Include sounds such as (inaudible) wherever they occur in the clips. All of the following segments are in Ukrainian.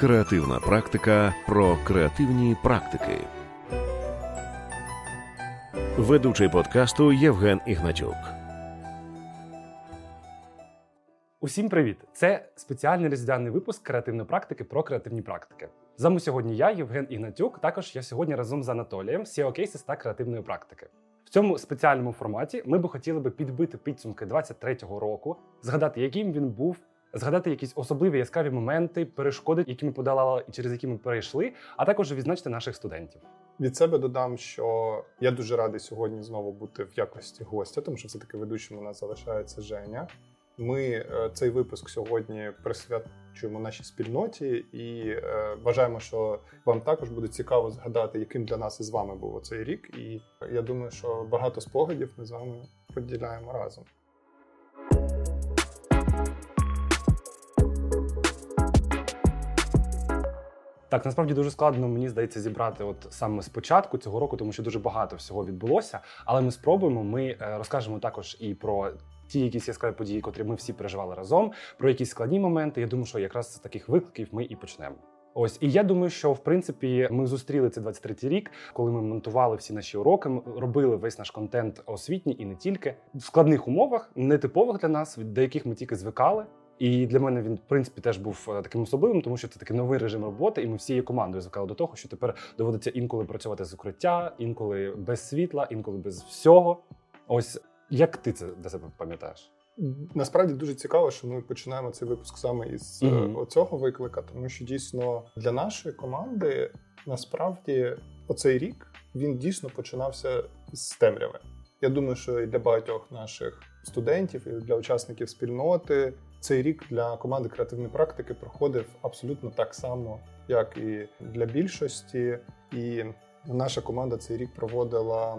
Креативна практика про креативні практики. Ведучий подкасту Євген Ігнатюк. Усім привіт! Це спеціальний різдвяний випуск креативної практики про креативні практики. З вами сьогодні я, Євген Ігнатюк. Також я сьогодні разом з Анатолієм, SEO Cases та креативної практики. В цьому спеціальному форматі ми би хотіли би підбити підсумки 23-го року, згадати, яким він був, згадати якісь особливі яскраві моменти, перешкоди, які ми подолали і через які ми перейшли, а також відзначити наших студентів. Від себе додам, що я дуже радий сьогодні знову бути в якості гостя, тому що все таки ведучим у нас залишається Женя. Ми е, цей випуск сьогодні присвячуємо нашій спільноті і е, вважаємо, що вам також буде цікаво згадати, яким для нас із вами був цей рік. І я думаю, що багато спогадів ми з вами поділяємо разом. Так, насправді дуже складно, мені здається, зібрати от саме спочатку цього року, тому що дуже багато всього відбулося. Але ми спробуємо. Ми е, розкажемо також і про ті якісь яскраві події, котрі ми всі переживали разом, про якісь складні моменти. Я думаю, що якраз з таких викликів ми і почнемо. Ось і я думаю, що в принципі ми зустріли цей 23-й рік, коли ми монтували всі наші уроки, робили весь наш контент освітній і не тільки в складних умовах, нетипових для нас, до яких ми тільки звикали. І для мене він, в принципі, теж був е, таким особливим, тому що це такий новий режим роботи, і ми всією командою звикали до того, що тепер доводиться інколи працювати з укриття, інколи без світла, інколи без всього. Ось як ти це для себе пам'ятаєш? Насправді дуже цікаво, що ми починаємо цей випуск саме із Мгм. оцього виклика, тому що дійсно для нашої команди насправді оцей рік він дійсно починався з темряви. Я думаю, що і для багатьох наших студентів, і для учасників спільноти цей рік для команди креативної практики проходив абсолютно так само, як і для більшості. І наша команда цей рік проводила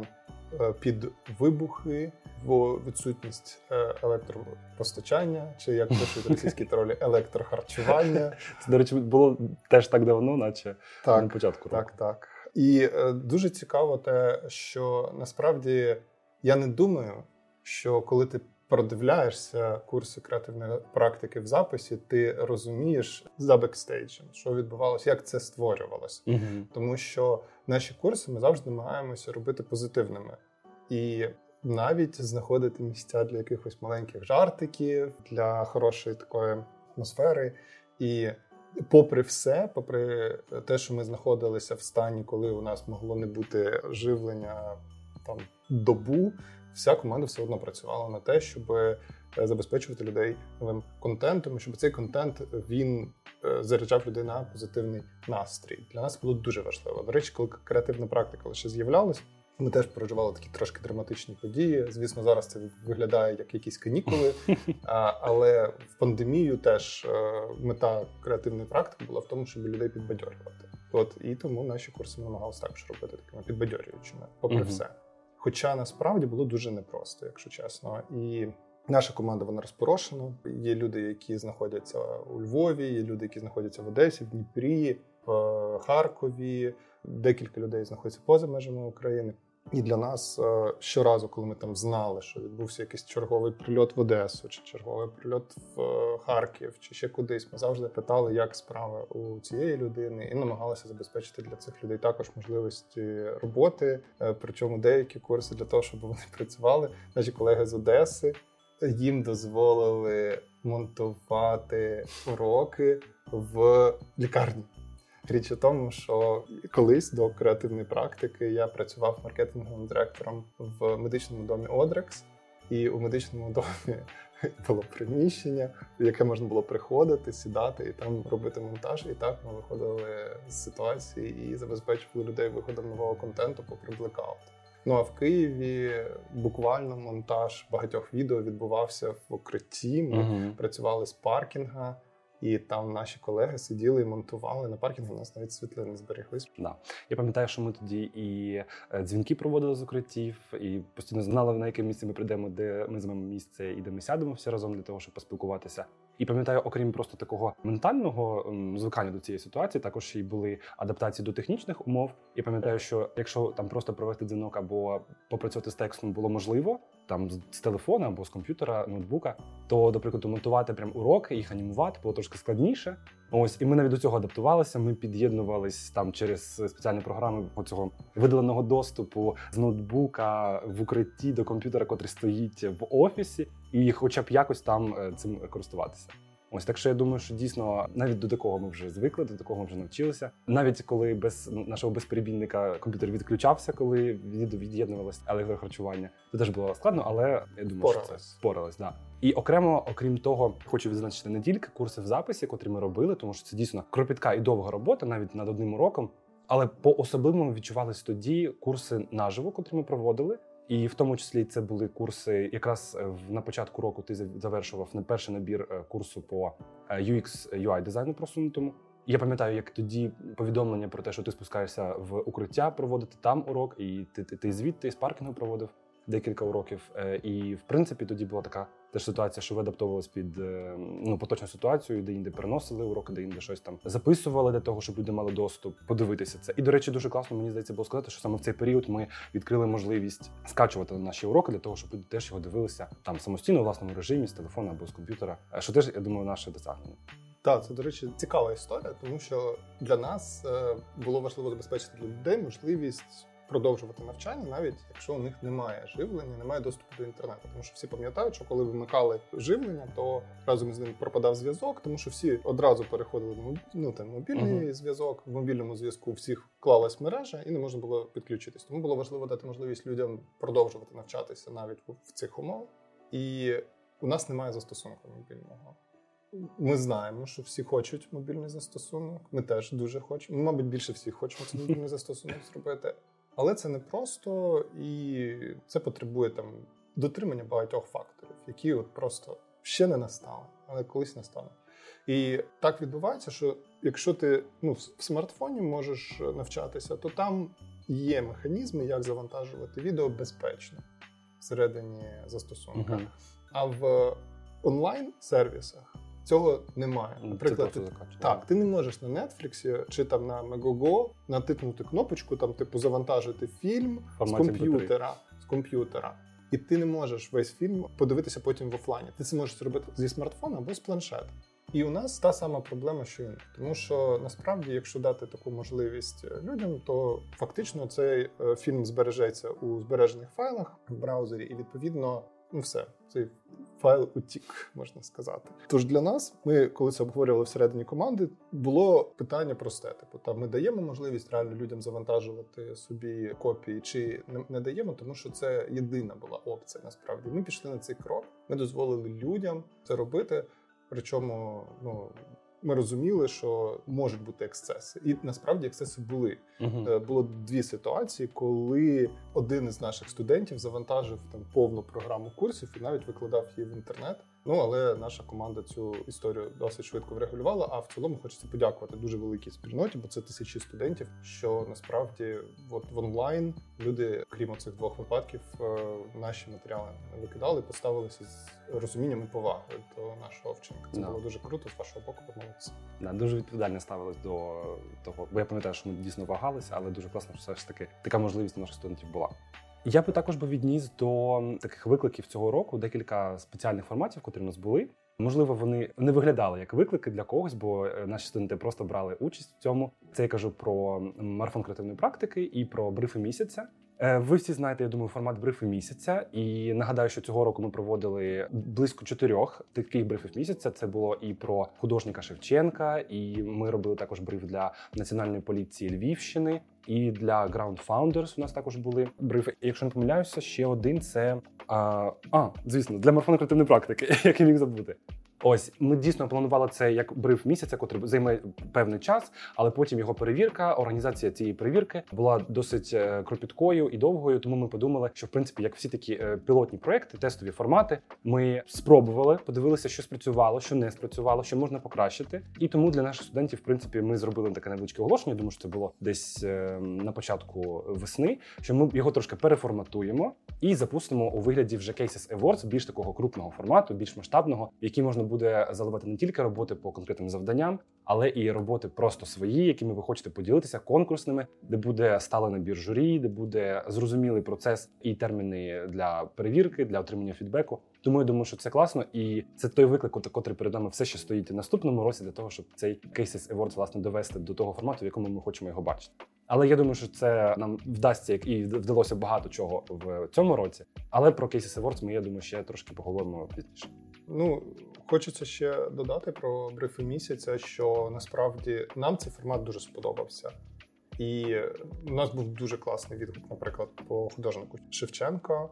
е, під вибухи в відсутність е, електропостачання, чи як пишуть (laughs) російські тролі, електрохарчування. Це, до речі, було теж так давно, наче на початку. Так, року. так. І е, дуже цікаво те, що насправді я не думаю, що коли ти продивляєшся курси креативної практики в записі, ти розумієш за бекстейджем, що відбувалося, як це створювалося. Мгм. Тому що наші курси ми завжди намагаємося робити позитивними і навіть знаходити місця для якихось маленьких жартиків, для хорошої такої атмосфери. І попри все, попри те, що ми знаходилися в стані, коли у нас могло не бути живлення там добу, вся команда все одно працювала на те, щоб е, забезпечувати людей новим контентом, щоб цей контент він е, заряджав людей на позитивний настрій. Для нас було дуже важливо. До речі, коли креативна практика лише з'являлась. Ми теж переживали такі трошки драматичні події. Звісно, зараз це виглядає як якісь канікули, але в пандемію теж е, мета креативної практики була в тому, щоб людей підбадьорювати. От і тому наші курси ми намагалися також робити такими підбадьорюючими, попри Мгм. все. Хоча насправді було дуже непросто, якщо чесно. І наша команда вона розпорошена. Є люди, які знаходяться у Львові, є люди, які знаходяться в Одесі, в Дніпрі, в Харкові. Декілька людей знаходяться поза межами України. І для нас е, щоразу, коли ми там знали, що відбувся якийсь черговий прильот в Одесу, чи черговий прильот в е, Харків, чи ще кудись, ми завжди питали, як справи у цієї людини, і намагалися забезпечити для цих людей також можливості роботи. Е, Причому деякі курси для того, щоб вони (laughs) працювали. Наші колеги з Одеси їм дозволили монтувати уроки в лікарні. Річ у тому, що колись до креативної практики я працював маркетинговим директором в медичному домі Одрекс, і у медичному домі (laughs) було приміщення, в яке можна було приходити, сідати і там робити монтаж. І так ми виходили з ситуації і забезпечували людей виходом нового контенту попри блекаут. Ну а в Києві буквально монтаж багатьох відео відбувався в укритті. Ми Мгм. працювали з паркінга, і там наші колеги сиділи і монтували на паркінгу. У нас навіть світлини зберіглись. Да. Я пам'ятаю, що ми тоді і е, дзвінки проводили з укриттів, і постійно знали, на яке місце ми прийдемо, де ми займемо місце і де ми сядемо всі разом для того, щоб поспілкуватися. І пам'ятаю, окрім просто такого ментального звикання до цієї ситуації, також і були адаптації до технічних умов. І пам'ятаю, що якщо там просто провести дзвінок або попрацювати з текстом було можливо, там з телефона або з комп'ютера, ноутбука, то, до прикладу, монтувати прям уроки, їх анімувати було трошки складніше. Ось, і ми навіть до цього адаптувалися. Ми під'єднувались там через спеціальні програми цього видаленого доступу з ноутбука в укритті до комп'ютера, котрий стоїть в офісі, і хоча б якось там е, цим користуватися. Ось так що я думаю, що дійсно навіть до такого ми вже звикли, до такого ми вже навчилися. Навіть коли без нашого безперебійника комп'ютер відключався, коли від'єднувалося електрохарчування, це теж було складно, але я думаю, що це споралось. Да. І окремо, окрім того, хочу відзначити не тільки курси в записі, котрі ми робили, тому що це дійсно кропітка і довга робота, навіть над одним уроком. Але по особливому відчувались тоді курси наживо, котрі ми проводили. І в тому числі це були курси. Якраз е, на початку року ти завершував не перший набір е, курсу по е, UX UI дизайну просунутому. Я пам'ятаю, як тоді повідомлення про те, що ти спускаєшся в укриття, проводити там урок, і ти ти, ти звідти з паркінгу проводив декілька уроків. І в принципі тоді була така теж ситуація, що ви адаптовувалися під е, ну поточну ситуацію, де інде переносили уроки, де інде щось там записували для того, щоб люди мали доступ, подивитися це. І до речі, дуже класно мені здається було сказати, що саме в цей період ми відкрили можливість скачувати наші уроки для того, щоб люди теж його дивилися там самостійно у власному режимі з телефона або з комп'ютера. Е, що теж я думаю, наше досягнення. Так, це до речі, цікава історія, тому що для нас е, було важливо забезпечити людей можливість продовжувати навчання, навіть якщо у них немає живлення, немає доступу до інтернету. Тому що всі пам'ятають, що коли вимикали живлення, то разом з ним пропадав зв'язок, тому що всі одразу переходили на ну, там, мобільний uh-huh. зв'язок. В мобільному зв'язку всіх клалась мережа і не можна було підключитись. Тому було важливо дати можливість людям продовжувати навчатися навіть в цих умовах. І у нас немає застосунку мобільного. Ми знаємо, що всі хочуть мобільний застосунок. Ми теж дуже хочемо. Ми, мабуть, більше всіх хочемо цей мобільний застосунок зробити. Але це не просто і це потребує там дотримання багатьох факторів, які от просто ще не настали, але колись настане. І так відбувається, що якщо ти ну, в смартфоні можеш навчатися, то там є механізми, як завантажувати відео безпечно всередині застосунка. uh А в онлайн-сервісах Цього немає. Ну, Наприклад, ти, так, ти не можеш на Нетфліксі чи там на Megogo натикнути кнопочку, там, типу, завантажити фільм з комп'ютера з комп'ютера. І ти не можеш весь фільм подивитися потім в офлайні. Ти це можеш зробити зі смартфона або з планшета. І у нас та сама проблема, що і тому, що насправді, якщо дати таку можливість людям, то фактично цей е, фільм збережеться у збережених файлах в браузері, і відповідно, ну все цей файл утік, можна сказати. Тож для нас, ми коли це обговорювали всередині команди, було питання просте: типу, там ми даємо можливість реально людям завантажувати собі копії, чи не даємо, тому що це єдина була опція. Насправді ми пішли на цей крок. Ми дозволили людям це робити. Причому ну ми розуміли, що можуть бути ексцеси, і насправді ексцеси були. uh Було дві ситуації, коли один із наших студентів завантажив там повну програму курсів і навіть викладав її в інтернет. Ну але наша команда цю історію досить швидко врегулювала. А в цілому хочеться подякувати дуже великій спільноті, бо це тисячі студентів. Що насправді, от в онлайн люди, крім цих двох випадків, е, наші матеріали не викидали, поставилися з розумінням і повагою до нашого вчинка. Це да. було дуже круто з вашого боку. Помолитися. Да, дуже відповідально ставились до того, бо я пам'ятаю, що ми дійсно вагалися, але дуже класно, що все ж таки така можливість у наших студентів була. Я би також би відніс до таких викликів цього року декілька спеціальних форматів, котрі у нас були. Можливо, вони не виглядали як виклики для когось, бо е, наші студенти просто брали участь в цьому. Це я кажу про марафон креативної практики і про брифи місяця. Е, ви всі знаєте, я думаю, формат брифи місяця. І нагадаю, що цього року ми проводили близько чотирьох таких брифів місяця. Це було і про художника Шевченка, і ми робили також бриф для національної поліції Львівщини. І для Ground Founders у нас також були брифи. Якщо не помиляюся, ще один це а, а звісно, для марафону креативної практики, (laughs) як я міг забути. Ось ми дійсно планували це як бриф місяця, котрий займе певний час, але потім його перевірка, організація цієї перевірки була досить е, кропіткою і довгою. Тому ми подумали, що в принципі, як всі такі е, пілотні проекти, тестові формати, ми спробували, подивилися, що спрацювало, що не спрацювало, що можна покращити. І тому для наших студентів, в принципі, ми зробили таке невеличке оголошення. Думаю, що це було десь е, на початку весни. Що ми його трошки переформатуємо і запустимо у вигляді вже Cases Awards, більш такого крупного формату, більш масштабного, який можна буде заливати не тільки роботи по конкретним завданням, але і роботи просто свої, якими ви хочете поділитися, конкурсними, де буде сталий набір журі, де буде зрозумілий процес і терміни для перевірки, для отримання фідбеку. Тому я думаю, що це класно, і це той виклик, котрий перед нами все ще стоїть і наступному році для того, щоб цей Cases Awards, власне довести до того формату, в якому ми хочемо його бачити. Але я думаю, що це нам вдасться як і вдалося багато чого в цьому році. Але про Cases Awards ми я думаю, ще трошки поговоримо пізніше. Ну хочеться ще додати про брифи місяця, що насправді нам цей формат дуже сподобався. І у нас був дуже класний відгук, наприклад, по художнику Шевченка.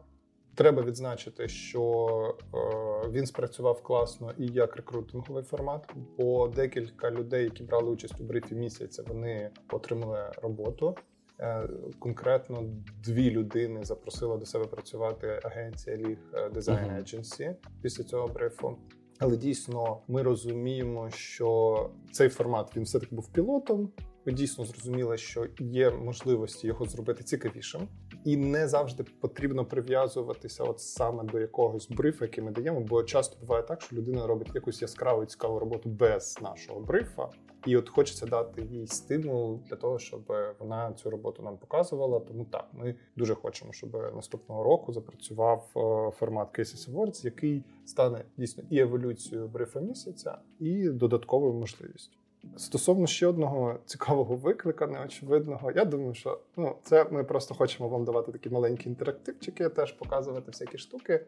Треба відзначити, що е, він спрацював класно і як рекрутинговий формат, бо декілька людей, які брали участь у брифі місяця, вони отримали роботу. Е, конкретно дві людини запросила до себе працювати агенція Ліг Design Agency після цього брифу. Але дійсно ми розуміємо, що цей формат він все таки був пілотом. Ми дійсно зрозуміли, що є можливості його зробити цікавішим, і не завжди потрібно прив'язуватися, от саме до якогось брифа, який ми даємо. Бо часто буває так, що людина робить якусь яскраву цікаву роботу без нашого брифа, і от хочеться дати їй стимул для того, щоб вона цю роботу нам показувала. Тому так, ми дуже хочемо, щоб наступного року запрацював е, формат Cases Awards, який стане дійсно і еволюцією брифа місяця, і додатковою можливістю. Стосовно ще одного цікавого виклика, неочевидного, я думаю, що ну це ми просто хочемо вам давати такі маленькі інтерактивчики, теж показувати всякі штуки.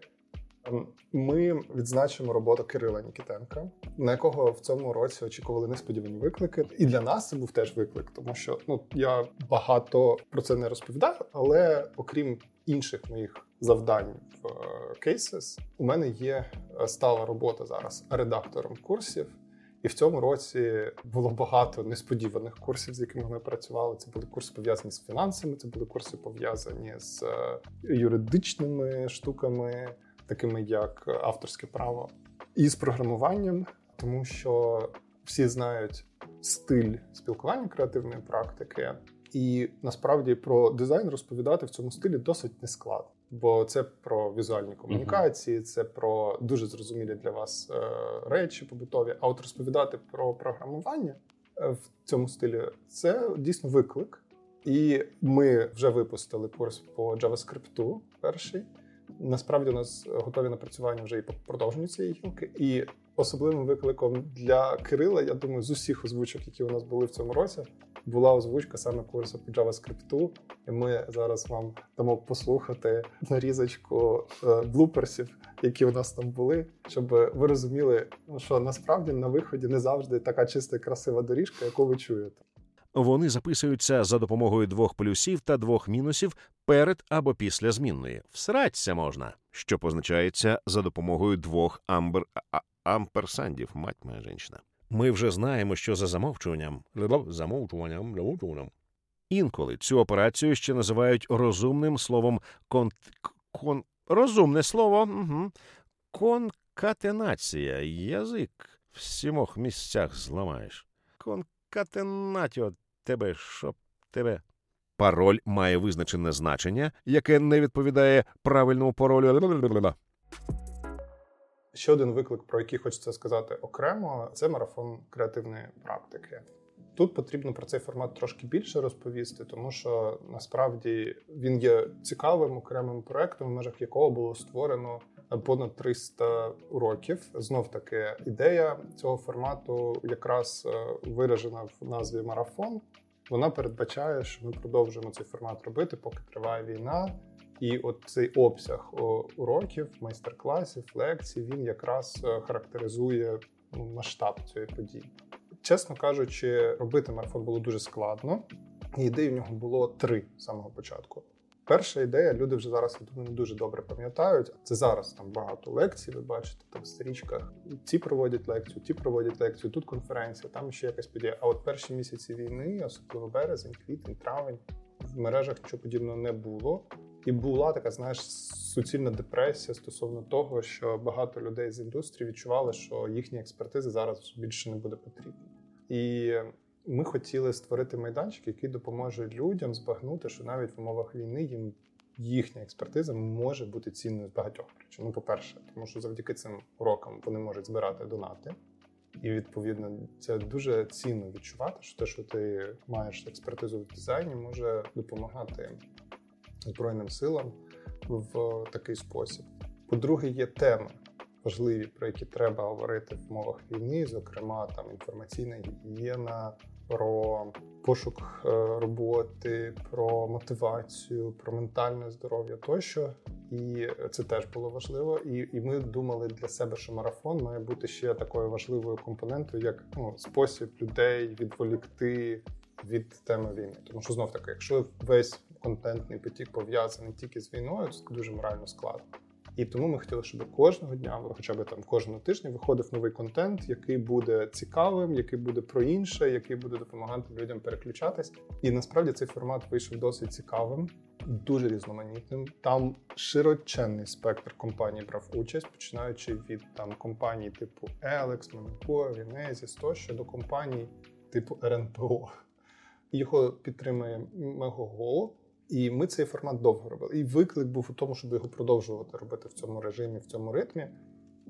Ми відзначимо роботу Кирила Нікітенка, на якого в цьому році очікували несподівані виклики. І для нас це був теж виклик, тому що ну я багато про це не розповідав, але окрім інших моїх завдань в uh, Cases, у мене є е, стала робота зараз редактором курсів. І в цьому році було багато несподіваних курсів, з якими ми працювали. Це були курси пов'язані з фінансами, це були курси пов'язані з е, юридичними штуками, такими як авторське право, і з програмуванням, тому що всі знають стиль спілкування креативної практики, і насправді про дизайн розповідати в цьому стилі досить нескладно бо це про візуальні комунікації, це про дуже зрозумілі для вас е, речі побутові. А от розповідати про програмування е, в цьому стилі це дійсно виклик. І ми вже випустили курс по JavaScript перший. Насправді у нас готові напрацювання вже і по продовженню цієї гілки. І особливим викликом для Кирила, я думаю, з усіх озвучок, які у нас були в цьому році, була озвучка саме курсу по JavaScript. І ми зараз вам дамо послухати нарізочку е, блуперсів, які у нас там були, щоб ви розуміли, що насправді на виході не завжди така чиста красива доріжка, яку ви чуєте. Вони записуються за допомогою двох плюсів та двох мінусів перед або після змінної. Всраться можна, що позначається за допомогою двох амбер амперсандів, мать моя жінка. Ми вже знаємо, що за замовчуванням замовчуванням, замовчуванням. Інколи цю операцію ще називають розумним словом кон... кон... розумне слово угу. конкатенація. Язик в сімох місцях зламаєш. Конкатенатіо тебе, щоб тебе. Пароль має визначене значення, яке не відповідає правильному паролю. Ще один виклик, про який хочеться сказати окремо, це марафон креативної практики. Тут потрібно про цей формат трошки більше розповісти, тому що насправді він є цікавим окремим проектом, в межах якого було створено понад 300 уроків. Знов таки ідея цього формату якраз е, виражена в назві марафон. Вона передбачає, що ми продовжуємо цей формат робити, поки триває війна. І от цей обсяг уроків, майстер-класів, лекцій він якраз е, характеризує ну, масштаб цієї події. Чесно кажучи, робити марафон було дуже складно, і ідей в нього було три з самого початку. Перша ідея, люди вже зараз я думаю, не дуже добре пам'ятають. Це зараз там багато лекцій. Ви бачите там в стрічках. Ті проводять лекцію, ті проводять лекцію. Тут конференція, там ще якась подія. А от перші місяці війни, особливо березень, квітень, травень, в мережах нічого подібного не було. І була така, знаєш, суцільна депресія стосовно того, що багато людей з індустрії відчували, що їхня експертиза зараз більше не буде потрібна. І ми хотіли створити майданчик, який допоможе людям збагнути, що навіть в умовах війни їм їхня експертиза може бути цінною з багатьох причин. Ну, по-перше, тому що завдяки цим урокам вони можуть збирати донати. І відповідно це дуже цінно відчувати, що те, що ти маєш експертизу в дизайні, може допомагати Збройним силам в такий спосіб. По-друге, є теми важливі, про які треба говорити в мовах війни, зокрема там інформаційна гігієна, про пошук е, роботи, про мотивацію, про ментальне здоров'я тощо. І це теж було важливо. І і ми думали для себе, що марафон має бути ще такою важливою компонентою, як ну, спосіб людей відволікти від теми війни. Тому що знов таки, якщо весь контентний потік пов'язаний тільки з війною, це дуже морально складно. І тому ми хотіли, щоб кожного дня, хоча б там кожного тижня, виходив новий контент, який буде цікавим, який буде про інше, який буде допомагати людям переключатись. І насправді цей формат вийшов досить цікавим, дуже різноманітним. Там широченний спектр компаній брав участь, починаючи від там компаній типу Elex, Monaco, Genesis, тощо до компаній типу РНПО. Його підтримує Мегого. І ми цей формат довго робили. І виклик був у тому, щоб його продовжувати робити в цьому режимі, в цьому ритмі.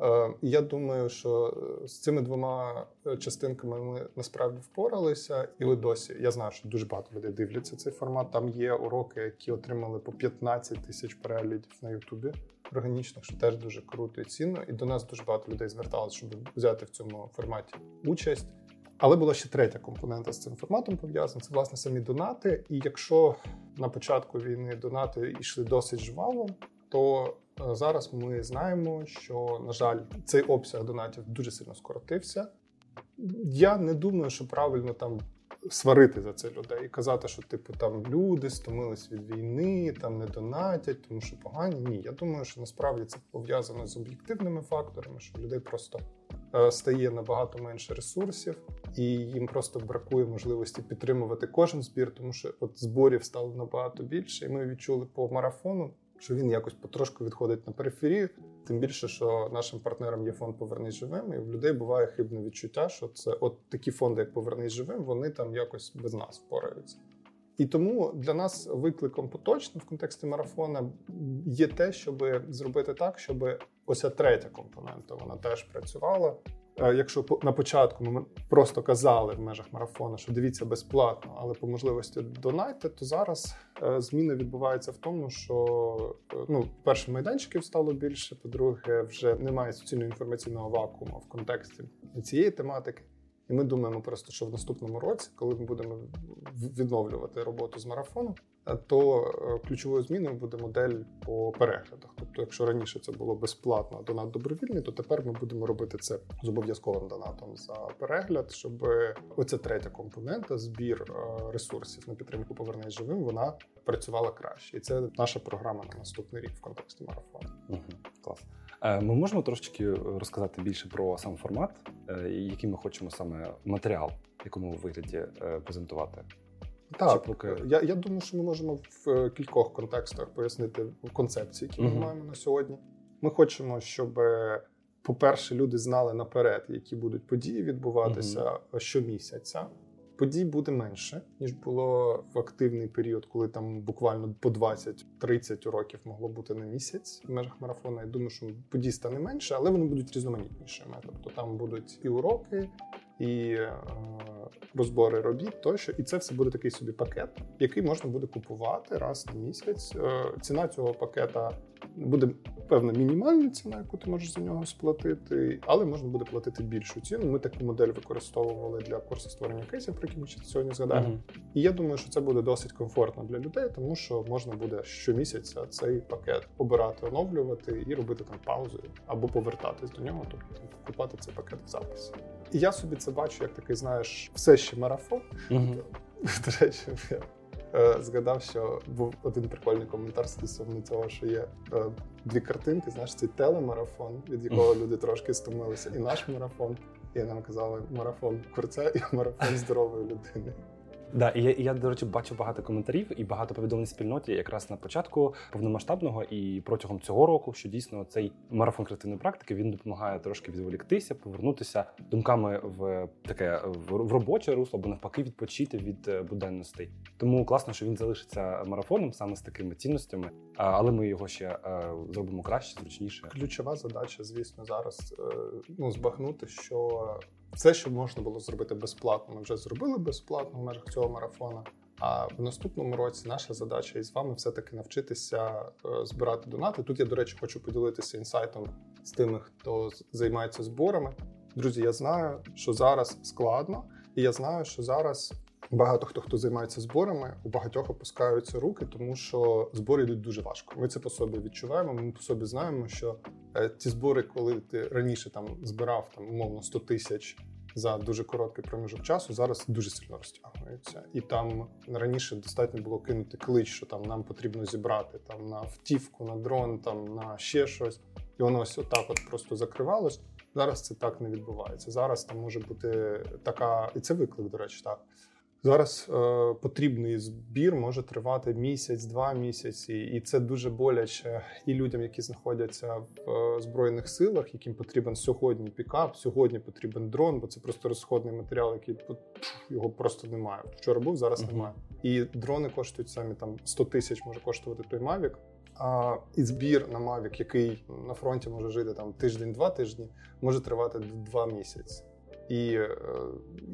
Е, я думаю, що е, з цими двома е, частинками ми насправді впоралися, і досі я знаю, що дуже багато людей дивляться цей формат. Там є уроки, які отримали по 15 тисяч переглядів на Ютубі органічних, що теж дуже круто і цінно. І до нас дуже багато людей зверталося, щоб взяти в цьому форматі участь. Але була ще третя компонента з цим форматом пов'язана. Це власне самі донати. І якщо на початку війни донати йшли досить жваво, то е, зараз ми знаємо, що на жаль, цей обсяг донатів дуже сильно скоротився. Я не думаю, що правильно там сварити за це людей і казати, що типу там люди стомились від війни, там не донатять, тому що погані. Ні, я думаю, що насправді це пов'язано з об'єктивними факторами, що людей просто стає набагато менше ресурсів, і їм просто бракує можливості підтримувати кожен збір, тому що от зборів стало набагато більше, і ми відчули по марафону. Що він якось потрошку відходить на периферію, тим більше, що нашим партнером є фонд Повернись живим, і в людей буває хибне відчуття, що це от такі фонди, як Повернись живим, вони там якось без нас впораються. І тому для нас викликом поточним в контексті марафона є те, щоб зробити так, щоб оця третя компонента вона теж працювала. Е, якщо на початку ми просто казали в межах марафону, що дивіться безплатно, але по можливості донайте, то зараз е, зміни відбуваються в тому, що е, ну, перше майданчиків стало більше. По-друге, вже немає суцільного інформаційного вакууму в контексті цієї тематики. І ми думаємо просто, що в наступному році, коли ми будемо відновлювати роботу з марафону, то е, ключовою зміною буде модель по переглядах. Тобто, якщо раніше це було безплатно, донат добровільний, то тепер ми будемо робити це з обов'язковим донатом за перегляд, щоб оця третя компонента збір е, ресурсів на підтримку повернення живим, вона працювала краще, і це наша програма на наступний рік в контексті марафону. Угу, Клас. Е, ми можемо трошечки розказати більше про сам формат, який ми хочемо саме матеріал, якому вигляді презентувати. Так, поки... я я думаю, що ми можемо в е, кількох контекстах пояснити концепції, які ми uh маємо на сьогодні. Ми хочемо, щоб, по-перше, люди знали наперед, які будуть події відбуватися uh щомісяця. Подій буде менше, ніж було в активний період, коли там буквально по 20-30 років могло бути на місяць в межах марафону. Я думаю, що подій стане менше, але вони будуть різноманітнішими. Тобто там будуть і уроки, і е, розбори робіт тощо, і це все буде такий собі пакет, який можна буде купувати раз на місяць. Е, ціна цього пакета буде певна мінімальна ціна, яку ти можеш за нього сплатити, але можна буде платити більшу ціну. Ми таку модель використовували для курсу створення кейсів, про які ми сьогодні згадаємо. Uh-huh. І я думаю, що це буде досить комфортно для людей, тому що можна буде щомісяця цей пакет обирати, оновлювати і робити там паузу або повертатись до нього, тобто купувати цей пакет в записі. І я собі це бачу, як такий, знаєш, все ще марафон. Uh-huh. До речі, я згадав, що був один прикольний коментар стосовно цього, що є е, дві картинки. Знаєш, цей телемарафон, від якого люди трошки стомилися, і наш марафон. І нам казали марафон курця і марафон здорової людини. Да, і я, я, до речі, бачив багато коментарів і багато повідомлень спільноті якраз на початку повномасштабного і протягом цього року, що дійсно цей марафон креативної практики він допомагає трошки відволіктися, повернутися думками в таке в, робоче русло, або навпаки, відпочити від е, буденностей. Тому класно, що він залишиться марафоном саме з такими цінностями, але ми його ще зробимо краще, зручніше. Ключова задача, звісно, зараз е, ну збагнути, що все, що можна було зробити безплатно, ми вже зробили безплатно в межах цього марафону. А в наступному році наша задача із вами все-таки навчитися е, збирати донати. Тут я, до речі, хочу поділитися інсайтом з тими, хто займається зборами. Друзі, я знаю, що зараз складно, і я знаю, що зараз багато хто хто займається зборами, у багатьох опускаються руки, тому що збори йдуть дуже важко. Ми це по собі відчуваємо. Ми по собі знаємо, що е, ті збори, коли ти раніше там збирав там умовно 100 тисяч. За дуже короткий проміжок часу зараз дуже сильно розтягується, і там раніше достатньо було кинути клич, що там нам потрібно зібрати там на автівку, на дрон, там на ще щось, і воно ось отак от просто закривалось. Зараз це так не відбувається. Зараз там може бути така, і це виклик, до речі, так. Зараз е, потрібний збір може тривати місяць, два місяці, і це дуже боляче і людям, які знаходяться в е, збройних силах, яким потрібен сьогодні пікап, сьогодні потрібен дрон, бо це просто розходний матеріал, який його просто немає. Вчора був, зараз uh-huh. немає. І дрони коштують самі там 100 тисяч може коштувати той Mavic, а і збір на Mavic, який на фронті може жити там тиждень-два тижні, може тривати два місяці. І е,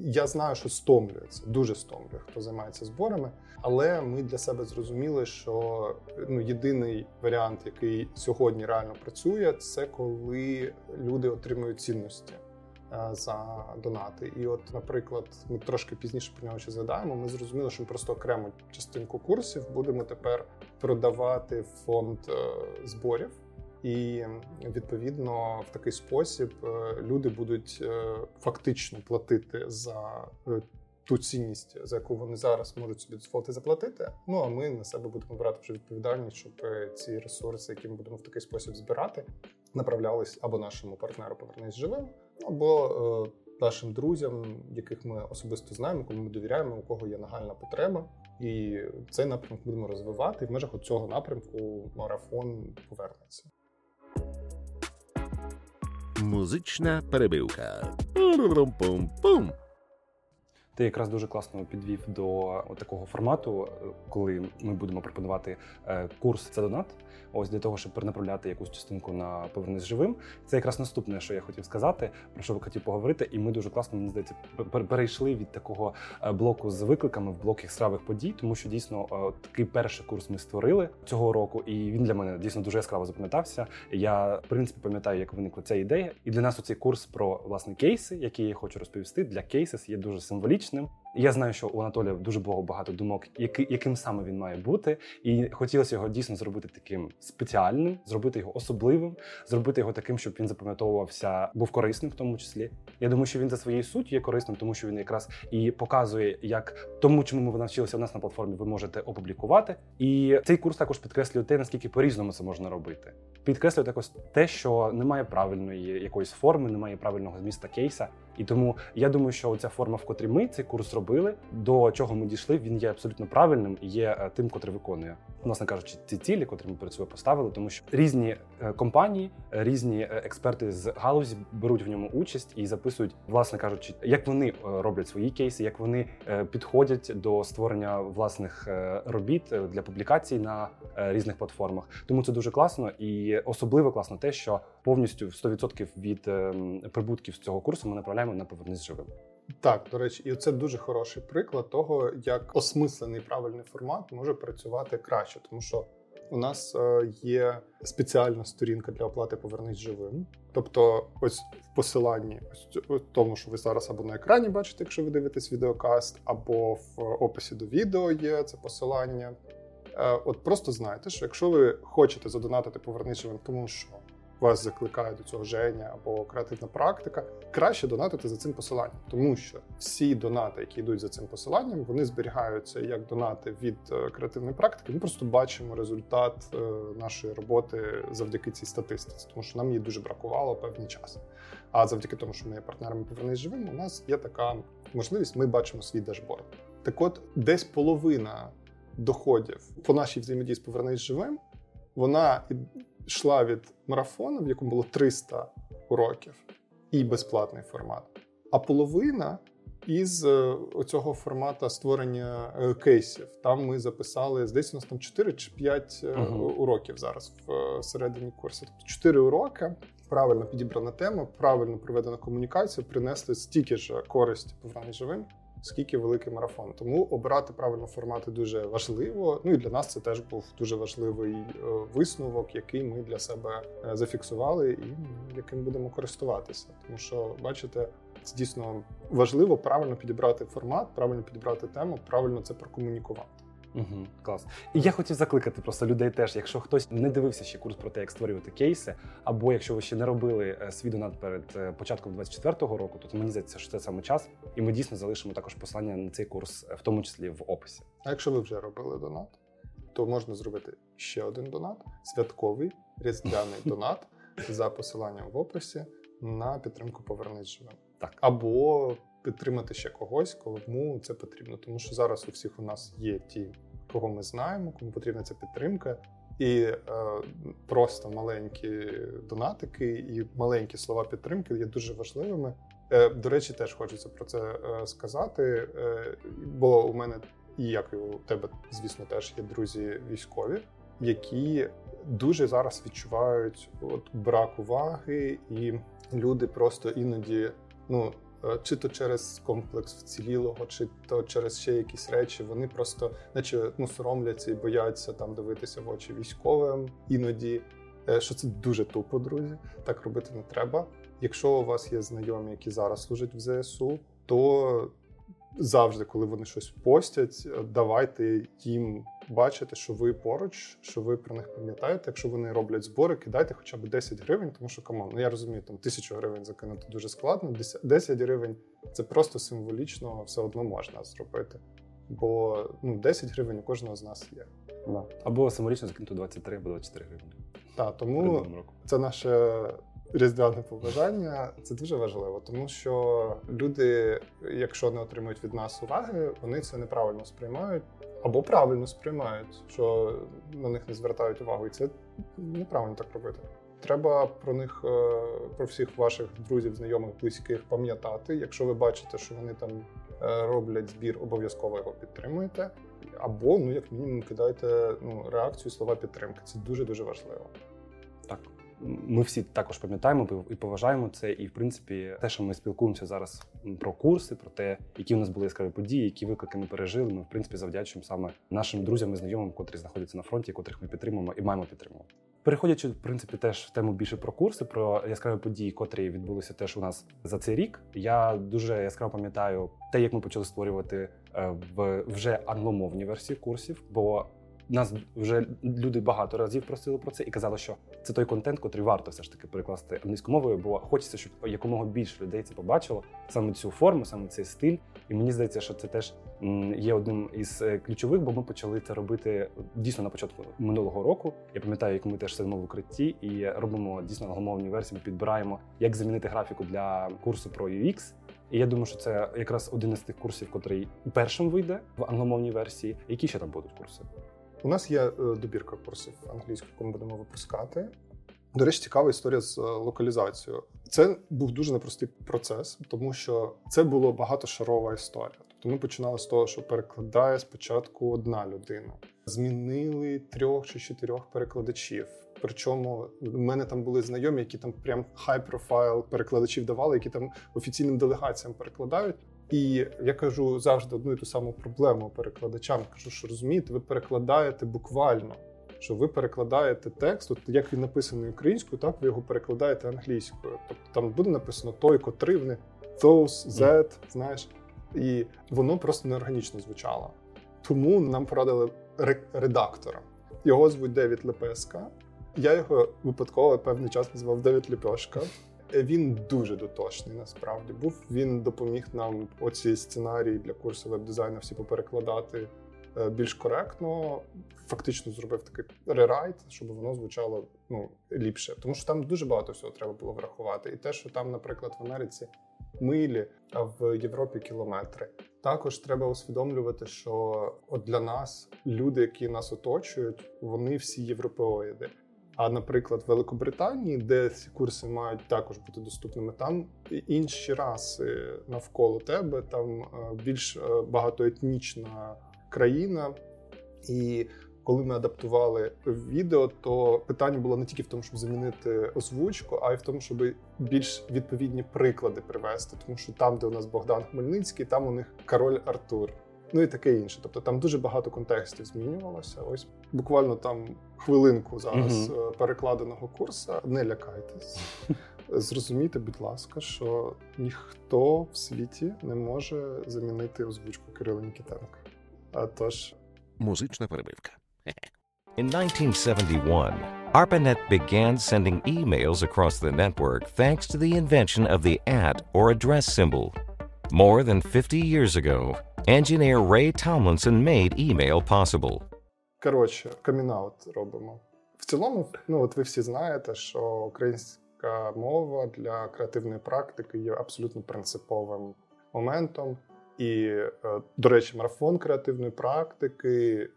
я знаю, що стомлюється, дуже стомлює, хто займається зборами. Але ми для себе зрозуміли, що ну єдиний варіант, який сьогодні реально працює, це коли люди отримують цінності е, за донати. І, от, наприклад, ми трошки пізніше про нього ще згадаємо. Ми зрозуміли, що ми просто окрему частинку курсів будемо тепер продавати в фонд е, зборів. І відповідно в такий спосіб е, люди будуть е, фактично платити за е, ту цінність, за яку вони зараз можуть собі дозволити заплатити. Ну а ми на себе будемо брати вже відповідальність, щоб ці ресурси, які ми будемо в такий спосіб збирати, направлялись або нашому партнеру повернись живим, або нашим друзям, яких ми особисто знаємо, кому ми довіряємо, у кого є нагальна потреба. І цей напрямок будемо розвивати. І в межах цього напрямку марафон повернеться. Музична перебивка. Пум-пум-пум. Ти якраз дуже класно підвів до такого формату, коли ми будемо пропонувати е, курс це донат. Ось для того, щоб перенаправляти якусь частинку на повернись живим. Це якраз наступне, що я хотів сказати, про що ви хотів поговорити. І ми дуже класно мені здається перейшли від такого е, блоку з викликами в блок яскравих подій, тому що дійсно е, такий перший курс ми створили цього року, і він для мене дійсно дуже яскраво запам'ятався. Я в принципі пам'ятаю, як виникла ця ідея. І для нас оцей курс про власне кейси, які я хочу розповісти для кейсис, є дуже символічним фантастичним. Я знаю, що у Анатолія дуже було багато думок, яким саме він має бути, і хотілося його дійсно зробити таким спеціальним, зробити його особливим, зробити його таким, щоб він запам'ятовувався, був корисним в тому числі. Я думаю, що він за своєю суттю є корисним, тому що він якраз і показує, як тому, чому ми навчилися у нас на платформі, ви можете опублікувати. І цей курс також підкреслює те, наскільки по-різному це можна робити. Підкреслює також те, що немає правильної якоїсь форми, немає правильного зміста кейса. І тому я думаю, що ця форма, в котрій ми цей курс робили, до чого ми дійшли, він є абсолютно правильним і є е, тим, котрий виконує, власне кажучи, ці цілі, котрі ми перед собою поставили, тому що різні е, компанії, е, різні експерти з галузі беруть в ньому участь і записують, власне кажучи, як вони роблять свої кейси, як вони підходять до створення власних робіт для публікацій на різних платформах. Тому це дуже класно і особливо класно те, що повністю 100% від ем, прибутків з цього курсу ми направляємо на повернись живим. Так, до речі, і це дуже хороший приклад того, як осмислений правильний формат може працювати краще, тому що у нас е, є спеціальна сторінка для оплати Повернись живим. Тобто, ось в посиланні, ось тому, що ви зараз або на екрані бачите, якщо ви дивитесь відеокаст, або в описі до відео є це посилання. Е, от просто знайте, що якщо ви хочете задонатити Повернись живим, тому що вас закликає до цього Женя або креативна практика, краще донатити за цим посиланням, тому що всі донати, які йдуть за цим посиланням, вони зберігаються як донати від е, креативної практики. Ми просто бачимо результат е, нашої роботи завдяки цій статистиці, тому що нам її дуже бракувало певний час. А завдяки тому, що ми є партнерами повернись живим, у нас є така можливість. Ми бачимо свій дашборд. Так от, десь половина доходів по нашій взаємодії з «Повернись живим, вона йшла від марафону, в якому було 300 уроків, і безплатний формат. А половина із е, цього формату створення е, кейсів. Там ми записали, здається, у нас там 4 чи 5 uh-huh. уроків зараз в середині курсу. Тобто 4 уроки, правильно підібрана тема, правильно проведена комунікація, принесли стільки ж користі повернення живим скільки великий марафон. Тому обирати правильно формати дуже важливо. Ну і для нас це теж був дуже важливий е, висновок, який ми для себе е, зафіксували, і яким будемо користуватися. Тому що, бачите, це дійсно важливо правильно підібрати формат, правильно підібрати тему, правильно це прокомунікувати. Угу, Клас. І я хотів закликати просто людей теж, якщо хтось не дивився ще курс про те, як створювати кейси, або якщо ви ще не робили е, свій донат перед е, початком 24-го року, то мені здається, що це саме час, і ми дійсно залишимо також послання на цей курс, е, в тому числі в описі. А якщо ви вже робили донат, то можна зробити ще один донат святковий різдвяний (laughs) донат за посиланням в описі на підтримку Повернись живим. Так. Або підтримати ще когось, кому це потрібно. Тому що зараз у всіх у нас є ті, кого ми знаємо, кому потрібна ця підтримка. І е, просто маленькі донатики і маленькі слова підтримки є дуже важливими. Е, До речі, теж хочеться про це е, сказати. Е, бо у мене, і як і у тебе, звісно, теж є друзі військові, які дуже зараз відчувають от брак уваги, і люди просто іноді ну чи то через комплекс вцілілого, чи то через ще якісь речі. Вони просто, наче ну, соромляться і бояться там дивитися в очі військовим іноді. Е, що це дуже тупо, друзі. Так робити не треба. Якщо у вас є знайомі, які зараз служать в ЗСУ, то завжди, коли вони щось постять, давайте їм бачити, що ви поруч, що ви про них пам'ятаєте. Якщо вони роблять збори, кидайте хоча б 10 гривень, тому що come on, ну я розумію, там тисячу гривень закинути дуже складно. 10 гривень це просто символічно все одно можна зробити. Бо ну 10 гривень у кожного з нас є. Да. Або символічно закинути 23 або 24 гривень. Так, тому це наше різдвяне побажання це дуже важливо, тому що люди, якщо не отримують від нас уваги, вони це неправильно сприймають або правильно сприймають, що на них не звертають увагу, і це неправильно так робити. Треба про них, е, про всіх ваших друзів, знайомих, близьких пам'ятати. Якщо ви бачите, що вони там е, роблять збір, обов'язково його підтримуєте. Або, ну як мінімум, кидайте ну, реакцію, слова підтримки. Це дуже дуже важливо. Ми всі також пам'ятаємо і поважаємо це. І в принципі, те, що ми спілкуємося зараз про курси, про те, які у нас були яскраві події, які виклики ми пережили. Ми в принципі завдячуємо саме нашим друзям і знайомим, котрі знаходяться на фронті, котрих ми підтримуємо і маємо підтримувати. Переходячи в принципі теж в тему більше про курси, про яскраві події, котрі відбулися теж у нас за цей рік. Я дуже яскраво пам'ятаю те, як ми почали створювати е, в вже англомовні версії курсів. Бо нас вже люди багато разів просили про це і казали, що це той контент, котрий варто все ж таки перекласти англійською мовою, бо хочеться, щоб якомога більше людей це побачило, саме цю форму, саме цей стиль. І мені здається, що це теж є одним із е, ключових, бо ми почали це робити дійсно на початку минулого року. Я пам'ятаю, як ми теж сидимо в укритті і робимо дійсно англомовні версії. Ми підбираємо, як замінити графіку для курсу про UX. І я думаю, що це якраз один із тих курсів, котрий першим вийде в англомовній версії. Які ще там будуть курси? У нас є е, добірка курсів англійської, яку ми будемо випускати. До речі, цікава історія з е, локалізацією. Це був дуже непростий процес, тому що це була багатошарова історія. Тобто ми починали з того, що перекладає спочатку одна людина. Змінили трьох чи чотирьох перекладачів. Причому в мене там були знайомі, які там прям хай профайл перекладачів давали, які там офіційним делегаціям перекладають. І я кажу завжди одну і ту саму проблему перекладачам. Кажу, що розумієте, ви перекладаєте буквально, що ви перекладаєте текст, от як він написаний українською, так ви його перекладаєте англійською. Тобто там буде написано той, котрий вони those, that, знаєш, і воно просто неорганічно звучало. Тому нам порадили редактора. Його звуть Девід Лепеска. Я його випадково певний час назвав Девід Ліпешка. Він дуже дотошний насправді був. Він допоміг нам оці сценарії для курсу веб-дизайну всі поперекладати е, більш коректно. Фактично зробив такий рерайт, щоб воно звучало ну ліпше. Тому що там дуже багато всього треба було врахувати. І те, що там, наприклад, в Америці милі, а в Європі кілометри. Також треба усвідомлювати, що от для нас люди, які нас оточують, вони всі європеоїди. А, наприклад, в Великобританії, де ці курси мають також бути доступними, там інші раси навколо тебе, там е, більш е, багатоетнічна країна. І коли ми адаптували відео, то питання було не тільки в тому, щоб замінити озвучку, а й в тому, щоб більш відповідні приклади привести. Тому що там, де у нас Богдан Хмельницький, там у них король Артур. Ну і таке інше. Тобто там дуже багато контекстів змінювалося. Ось буквально там хвилинку зараз е, перекладеного курсу. Не лякайтесь. (laughs) Зрозумійте, будь ласка, що ніхто в світі не може замінити озвучку Кирила Нікітенка. А тож Музична перебивка. (laughs) In 1971, ARPANET began sending emails across the network thanks to the invention of the at or address symbol. More than 50 years ago, engineer Ray Tomlinson made email possible. Коротше, камінаут робимо. В цілому, ну от ви всі знаєте, що українська мова для креативної практики є абсолютно принциповим моментом. І, е, до речі, марафон креативної практики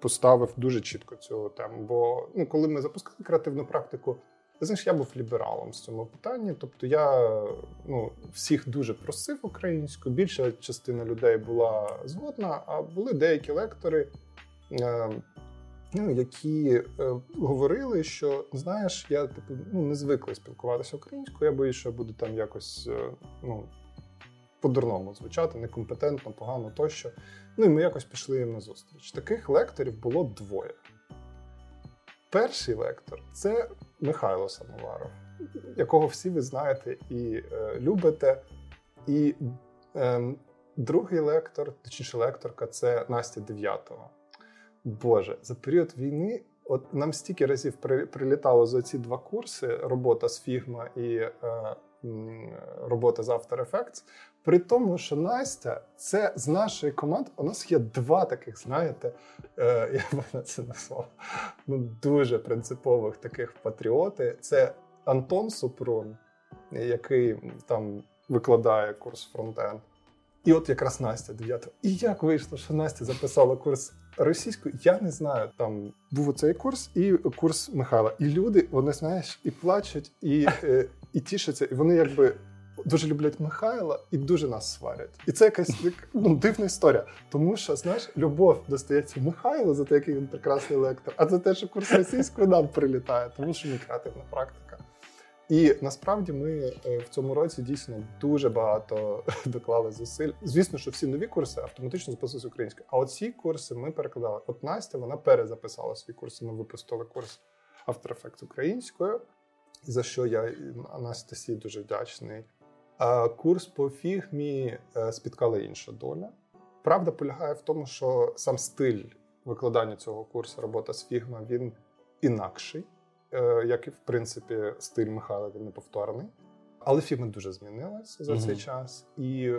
поставив дуже чітко цю тему. Бо ну, коли ми запускали креативну практику, знаєш, я був лібералом в цьому питанні. Тобто я ну, всіх дуже просив українську. Більша частина людей була згодна, а були деякі лектори. е, Ну, які е, говорили, що знаєш, я типу ну не звикли спілкуватися українською. Я боюсь, що я буду там якось е, ну по-дурному звучати, некомпетентно, погано тощо. Ну і ми якось пішли їм на зустріч. Таких лекторів було двоє. Перший лектор це Михайло Самоваров, якого всі ви знаєте і е, любите. І е, другий лектор, точніше лекторка, це Настя Дев'ятова. Боже, за період війни, от нам стільки разів при, прилітало за ці два курси: робота з Figma і е, робота з After Effects. При тому, що Настя це з нашої команди. У нас є два таких, знаєте, е, (laughs) я би на це назвав ну, дуже принципових таких патріоти. Це Антон Супрун, який там викладає курс фронтенд. І от якраз Настя дев'ята. І як вийшло, що Настя записала курс російською? Я не знаю. Там був оцей курс і курс Михайла. І люди, вони знаєш, і плачуть, і, е, і тішаться, і вони якби. Дуже люблять Михайла і дуже нас сварять. І це якась як, ну, дивна історія. Тому що, знаєш, любов достається Михайлу за те, який він прекрасний лектор, а за те, що курс російської нам прилітає, тому що ми креативна практика. І насправді ми е, в цьому році дійсно дуже багато (laughs) доклали зусиль. Звісно, що всі нові курси автоматично записуються українською. А оці курси ми перекладали. От Настя вона перезаписала свій курс. Ми випустили курс After Effects українською, за що я Анастасії дуже вдячний. Курс по фігмі е, спіткала інша доля. Правда полягає в тому, що сам стиль викладання цього курсу, робота з фігма, він інакший. Е, як і в принципі стиль Михайла він неповторний. Але фільми дуже змінилися за Мгм. цей час. І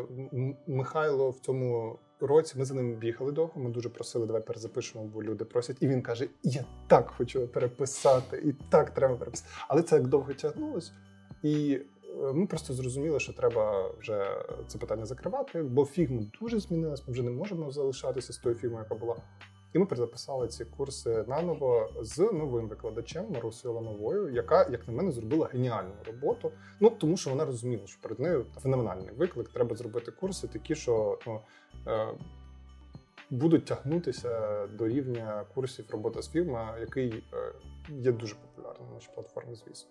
Михайло в цьому році ми за ним бігали довго. Ми дуже просили, давай перезапишемо, бо люди просять. І він каже: Я так хочу переписати, і так треба переписати. Але це як довго тягнулось. І ми просто зрозуміли, що треба вже це питання закривати, бо фігма дуже змінилась. Ми вже не можемо залишатися з тою фігмою, яка була. І ми перезаписали ці курси наново з новим викладачем Марусею Лановою, яка, як на мене, зробила геніальну роботу. Ну тому що вона розуміла, що перед нею феноменальний виклик. Треба зробити курси, такі, що ну, е, будуть тягнутися до рівня курсів робота з фірма, який е, є дуже популярним на нашій платформі, звісно.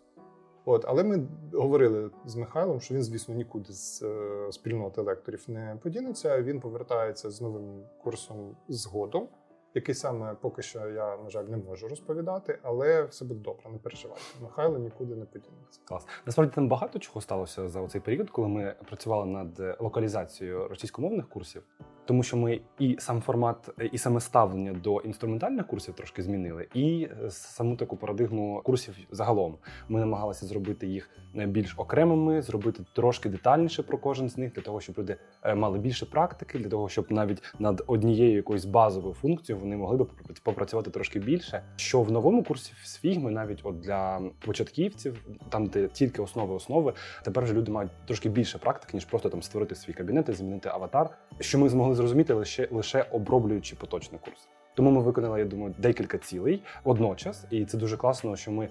От, але ми говорили з Михайлом, що він, звісно, нікуди з е, спільноти лекторів не подінеться. Він повертається з новим курсом згодом який саме поки що я, на жаль, не можу розповідати, але все буде добре, не переживайте. Михайло нікуди не подінеться. Клас. Насправді там багато чого сталося за цей період, коли ми працювали над локалізацією російськомовних курсів. Тому що ми і сам формат, і саме ставлення до інструментальних курсів трошки змінили, і саму таку парадигму курсів загалом. Ми намагалися зробити їх більш окремими, зробити трошки детальніше про кожен з них, для того, щоб люди е, мали більше практики, для того, щоб навіть над однією якоюсь базовою функцією вони могли би попрацювати трошки більше. Що в новому курсі з фігми, навіть от для початківців, там де тільки основи основи, тепер вже люди мають трошки більше практики, ніж просто там створити свій кабінет і змінити аватар, що ми змогли зрозуміти лише лише оброблюючи поточний курс. Тому ми виконали, я думаю, декілька цілей водночас, і це дуже класно, що ми,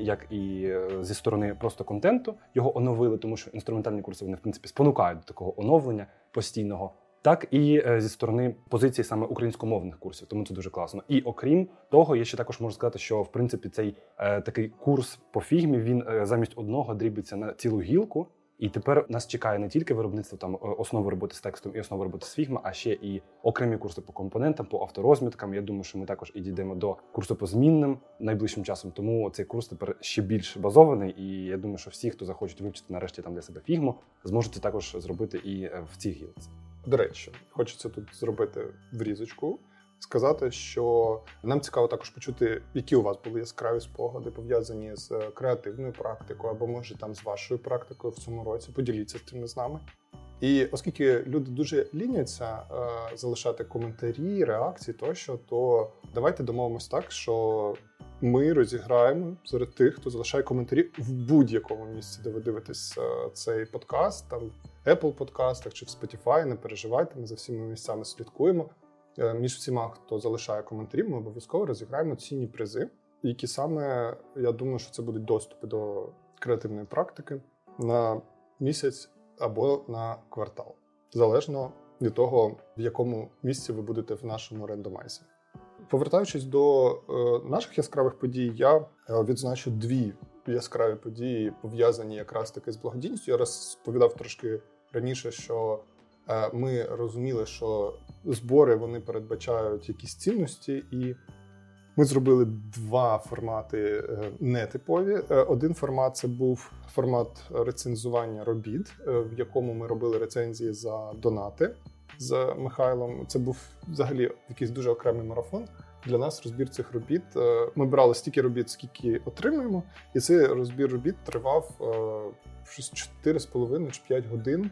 як і е, зі сторони просто контенту, його оновили, тому що інструментальні курси вони в принципі спонукають до такого оновлення постійного. Так і е, зі сторони позиції саме українськомовних курсів, тому це дуже класно. І окрім того, я ще також можу сказати, що в принципі цей е, такий курс по фігмі він е, замість одного дрібиться на цілу гілку. І тепер нас чекає не тільки виробництво там е, основи роботи з текстом і основи роботи з Figma, а ще і окремі курси по компонентам, по авторозміткам. Я думаю, що ми також і дійдемо до курсу по змінним найближчим часом. Тому цей курс тепер ще більш базований. І я думаю, що всі, хто захочуть вивчити нарешті там для себе фігму, зможуть також зробити і е, в цій гілці. До речі, хочеться тут зробити врізочку сказати, що нам цікаво також почути, які у вас були яскраві спогади пов'язані з е, креативною практикою, або може там з вашою практикою в цьому році. Поділіться з цим з нами. І оскільки люди дуже ліняться е, залишати коментарі, реакції тощо, то давайте домовимось так, що ми розіграємо серед тих, хто залишає коментарі в будь-якому місці, де ви дивитесь е, цей подкаст, там в Apple подкастах чи в Spotify, Не переживайте, ми за всіма місцями слідкуємо. Е, між всіма, хто залишає коментарі, ми обов'язково розіграємо цінні призи, які саме я думаю, що це будуть доступи до креативної практики на місяць або на квартал, залежно від того, в якому місці ви будете в нашому рендомайзі. Повертаючись до е, наших яскравих подій, я е, відзначу дві яскраві події, пов'язані якраз таки з благодійністю. Я розповідав трошки раніше, що ми розуміли, що збори вони передбачають якісь цінності, і ми зробили два формати е, нетипові. Е, один формат це був формат рецензування робіт, в якому ми робили рецензії за донати з Михайлом. Це був взагалі якийсь дуже окремий марафон. Для нас розбір цих робіт. Ми брали стільки робіт, скільки отримуємо, і цей розбір робіт тривав щось 4,5 чи 5 годин.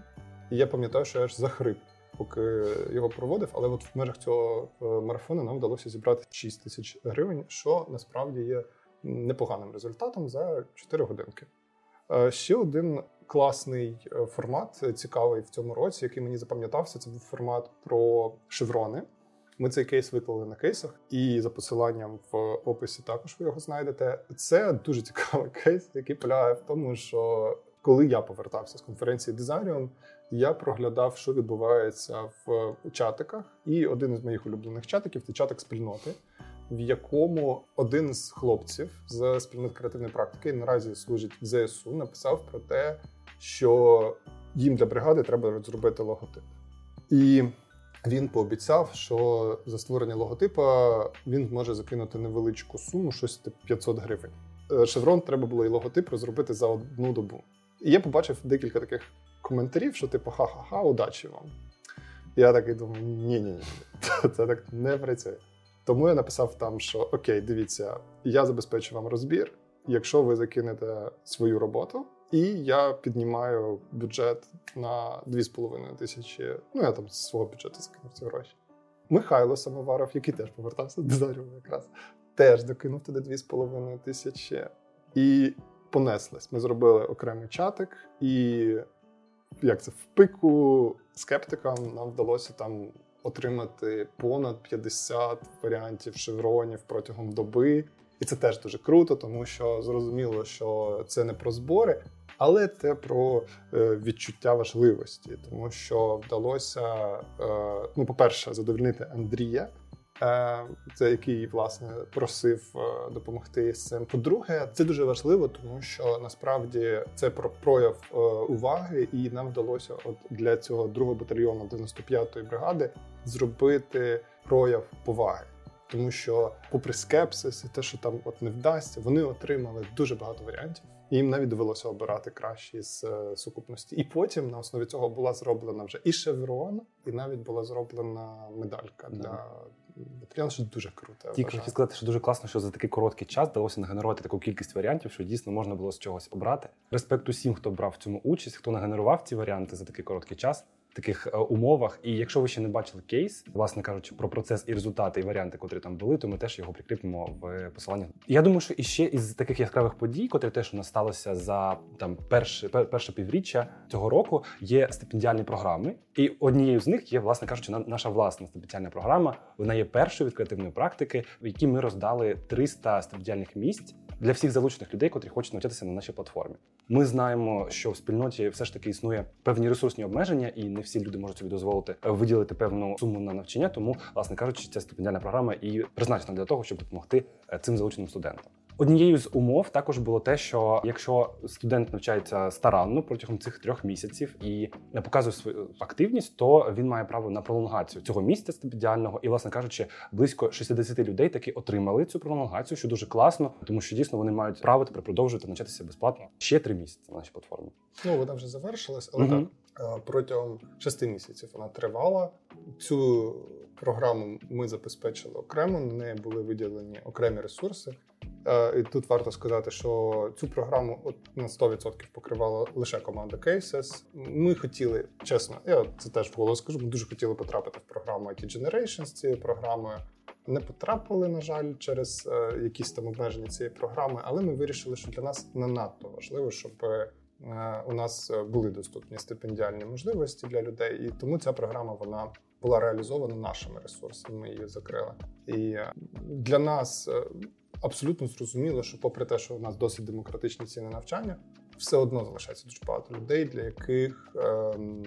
І я пам'ятаю, що я аж захрип, поки його проводив. Але от в межах цього е, марафону нам вдалося зібрати 6 тисяч гривень, що насправді є непоганим результатом за 4 годинки. Е, ще один класний е, формат, цікавий в цьому році, який мені запам'ятався, це був формат про шеврони. Ми цей кейс виклали на кейсах, і за посиланням в описі також ви його знайдете. Це дуже цікавий (laughs) кейс, який полягає в тому, що коли я повертався з конференції Дизайріум, я проглядав, що відбувається в чатиках. І один із моїх улюблених чатиків це чатик спільноти, в якому один з хлопців з спільноти креативної практики наразі служить в ЗСУ, написав про те, що їм для бригади треба зробити логотип. І він пообіцяв, що за створення логотипа він зможе закинути невеличку суму, щось типу 500 гривень. Шеврон треба було і логотип розробити за одну добу. І я побачив декілька таких коментарів, що типу ха-ха-ха, удачі вам. Я такий думаю, ні-ні, (laughs) це так не працює. Тому я написав там, що окей, дивіться, я забезпечу вам розбір, якщо ви закинете свою роботу, і я піднімаю бюджет на 2,5 тисячі. Ну, я там з свого бюджету закинув ці гроші. Михайло Самоваров, який теж повертався до дизайнером якраз, теж докинув туди 2,5 тисячі. І понеслись. Ми зробили окремий чатик, і як це в пику скептикам нам вдалося там отримати понад 50 варіантів шевронів протягом доби. І це теж дуже круто, тому що зрозуміло, що це не про збори, але це про е, відчуття важливості, тому що вдалося, е, ну, по-перше, задовольнити Андрія. Е, це який власне просив е, допомогти з цим. По-друге, це дуже важливо, тому що насправді це про прояв е, уваги, і нам вдалося, от для цього другого батальйону 95-ї бригади, зробити прояв поваги. Тому що, попри скепсис і те, що там от не вдасться, вони отримали дуже багато варіантів І їм навіть довелося обирати кращі з е, сукупності. І потім на основі цього була зроблена вже і шеврон, і навіть була зроблена медалька Да. для батальйону, що дуже круто. Тільки хотів сказати, що дуже класно, що за такий короткий час вдалося нагенерувати таку кількість варіантів, що дійсно можна було з чогось обрати. Респект усім, хто брав в цьому участь, хто нагенерував ці варіанти за такий короткий час. Таких е, умовах, і якщо ви ще не бачили кейс, власне кажучи, про процес і результати, і варіанти, котрі там були, то ми теж його прикріпимо в посиланні. Я думаю, що іще із таких яскравих подій, котрі теж у нас сталося за там перше, пер- перше півріччя цього року, є стипендіальні програми, і однією з них є, власне кажучи, на- наша власна стипендіальна програма. Вона є першою від креативної практики, в якій ми роздали 300 стипендіальних місць для всіх залучених людей, котрі хочуть навчатися на нашій платформі. Ми знаємо, що в спільноті все ж таки існує певні ресурсні обмеження, і не всі люди можуть собі дозволити виділити певну суму на навчання. Тому, власне кажучи, ця стипендіальна програма і призначена для того, щоб допомогти е, цим залученим студентам. Однією з умов також було те, що якщо студент навчається старанно протягом цих трьох місяців і не показує свою активність, то він має право на пролонгацію цього місця стипендіального. І, власне кажучи, близько 60 людей таки отримали цю пролонгацію, що дуже класно, тому що дійсно вони мають право тепер продовжувати навчатися безплатно ще три місяці на нашій платформі. Ну, вона вже завершилась, але Мгм. так е, протягом шести місяців вона тривала. Цю програму ми забезпечили окремо. На неї були виділені окремі ресурси. Е, І тут варто сказати, що цю програму на 100% покривала лише команда Cases. Ми хотіли, чесно, я це теж вголос скажу. Ми дуже хотіли потрапити в програму IT Generation з цією програмою. Не потрапили, на жаль, через е, якісь там обмеження цієї програми, але ми вирішили, що для нас не надто важливо, щоб е, у нас е, були доступні стипендіальні можливості для людей, і тому ця програма вона була реалізована нашими ресурсами. Ми її закрили. І е, для нас абсолютно зрозуміло, що, попри те, що у нас досить демократичні ціни навчання, все одно залишається дуже багато людей, для яких ем,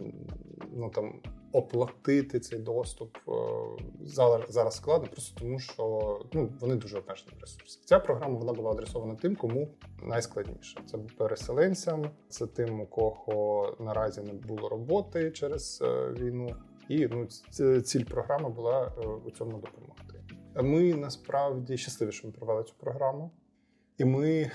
ну там оплатити цей доступ е, зараз, зараз складно, просто тому що ну вони дуже обмежені в ресурсах. Ця програма вона була адресована тим, кому найскладніше. Це переселенцям, це тим, у кого наразі не було роботи через е, війну. І ну ціль програми була е, у цьому допомогти. Ми насправді щасливі, що ми провели цю програму. І ми е,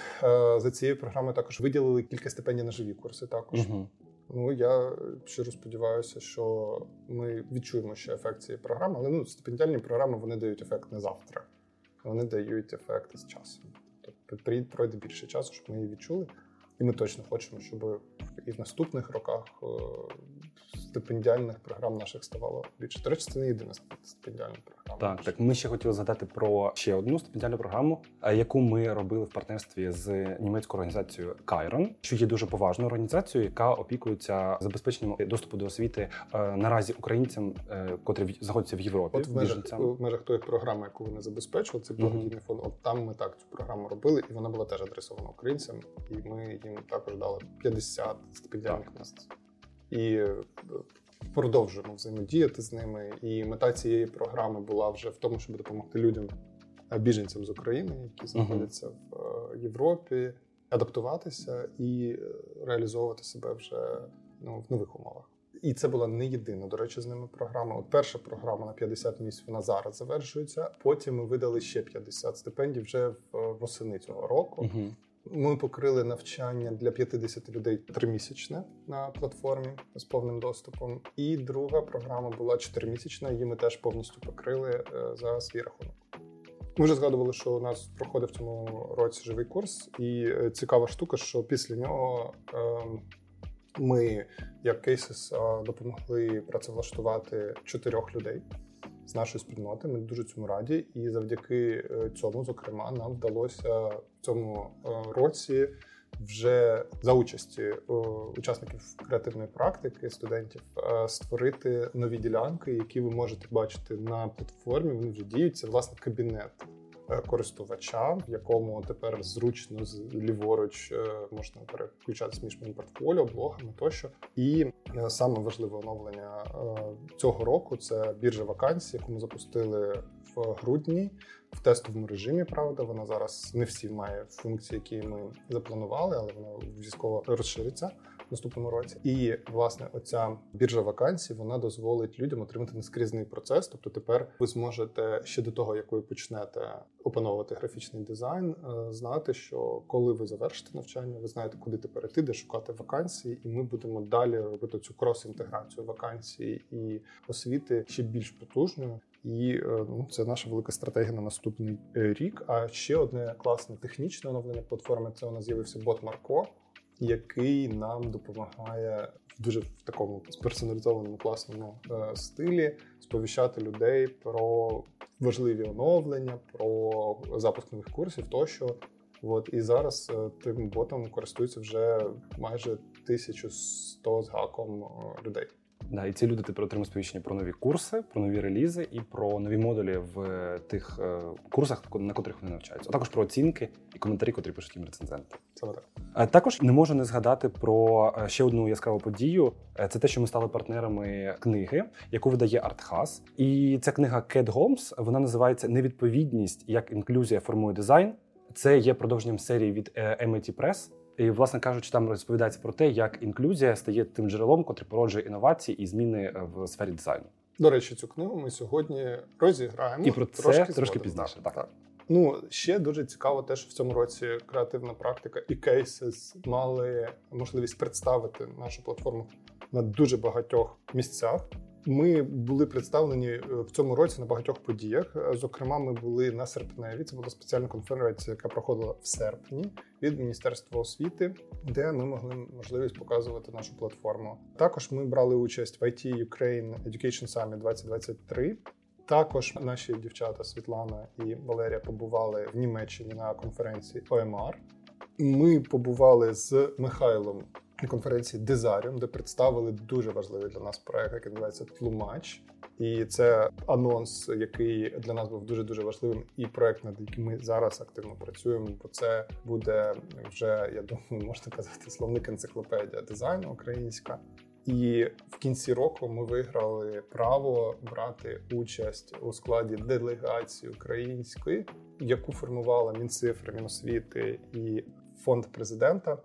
за цією програмою також виділили кілька стипендій на живі курси. Також Угу. ну я щиро сподіваюся, що ми відчуємо ще ефект цієї програми. Але ну стипендіальні програми вони дають ефект не завтра, вони дають ефект з часом. Тобто пройде більше часу, щоб ми її відчули. І ми точно хочемо, щоб і в наступних роках е, стипендіальних програм наших ставало більше. До речі, це не єдина стипендіальна програма. Так, так. Ми ще хотіли згадати про ще одну стипендіальну програму, е, яку ми робили в партнерстві з німецькою організацією Кайрон, що є дуже поважною організацією, яка опікується забезпеченням доступу до освіти е, наразі українцям, е, котрі знаходяться в Європі. От в межах, в межах тої програми, яку вони забезпечували, це благодійний фонд. От там ми так цю програму робили, і вона була теж адресована українцям. І ми їм також дали 50 стипендіальних місць. І е, продовжуємо взаємодіяти з ними. І мета цієї програми була вже в тому, щоб допомогти людям, е, біженцям з України, які знаходяться в е, Європі, адаптуватися і реалізовувати себе вже ну, в нових умовах. І це була не єдина, до речі, з ними програма. От перша програма на 50 місць вона зараз завершується. Потім ми видали ще 50 стипендій вже в восени цього року. Мгм. Ми покрили навчання для 50 людей тримісячне на платформі з повним доступом. І друга програма була чотиримісячна. Її ми теж повністю покрили е, за свій рахунок. Ми вже згадували, що у нас проходив цьому році живий курс, і е, цікава штука, що після нього ем, ми, як Cases, е, допомогли працевлаштувати чотирьох людей з нашої спільноти. Ми дуже цьому раді, і завдяки е, цьому, зокрема, нам вдалося в цьому е, році вже за участі е, учасників креативної практики, студентів, створити нові ділянки, які ви можете бачити на платформі. Вони вже діють. Власне кабінет. Е, Користувача, в якому тепер зручно ліворуч е, можна переключатися між моїм портфоліо, блогами тощо. І е, саме важливе оновлення цього року це біржа вакансій, яку ми запустили в грудні в тестовому режимі. Правда, вона зараз не всі має функції, які ми запланували, але вона обов'язково розшириться наступному році. І власне, оця біржа вакансій вона дозволить людям отримати нескрізний процес. Тобто, тепер ви зможете ще до того, як ви почнете опановувати графічний дизайн, е, знати, що коли ви завершите навчання, ви знаєте, куди тепер іти, де шукати вакансії, і ми будемо далі робити цю крос-інтеграцію вакансій і освіти ще більш потужною. І е, ну, це наша велика стратегія на наступний е, рік. А ще одне класне технічне оновлення платформи це у нас з'явився бот Марко, який нам допомагає в дуже в такому сперсоналізованому класному е, стилі сповіщати людей про важливі оновлення, про запуск нових курсів тощо. От і зараз тим ботом користуються вже майже 1100 з гаком людей. Да, і ці люди тепер отримують сповіщення про нові курси, про нові релізи і про нові модулі в е, тих е, курсах, на котрих вони навчаються. А також про оцінки і коментарі, котрі пишуть їм рецензенти. Саме так. А також не можу не згадати про е, ще одну яскраву подію. Е, це те, що ми стали партнерами книги, яку видає Артхас. І ця книга Кет Голмс вона називається Невідповідність як інклюзія формує дизайн. Це є продовженням серії від MIT Press. І, власне кажучи, там розповідається про те, як інклюзія стає тим джерелом, котре породжує інновації і зміни е, в сфері дизайну. До речі, цю книгу ми сьогодні розіграємо і про це трошки, трошки пізніше. Так. так. Ну ще дуже цікаво, те, що в цьому році креативна практика і кейсис мали можливість представити нашу платформу на дуже багатьох місцях. Ми були представлені е, в цьому році на багатьох подіях. Е, зокрема, ми були на серпневі. Це була спеціальна конференція, яка проходила в серпні від міністерства освіти, де ми могли можливість показувати нашу платформу. Також ми брали участь в IT Ukraine Education Summit 2023. Також наші дівчата Світлана і Валерія побували в Німеччині на конференції ОМР. Ми побували з Михайлом конференції Дезаріум, де представили дуже важливий для нас проект, який називається Тлумач. І це анонс, який для нас був дуже дуже важливим, і проект, над яким ми зараз активно працюємо. Бо це буде вже я думаю, можна казати, словник енциклопедія дизайну українська. І в кінці року ми виграли право брати участь у складі делегації української, яку формувала Мінцифри, Міносвіти і фонд президента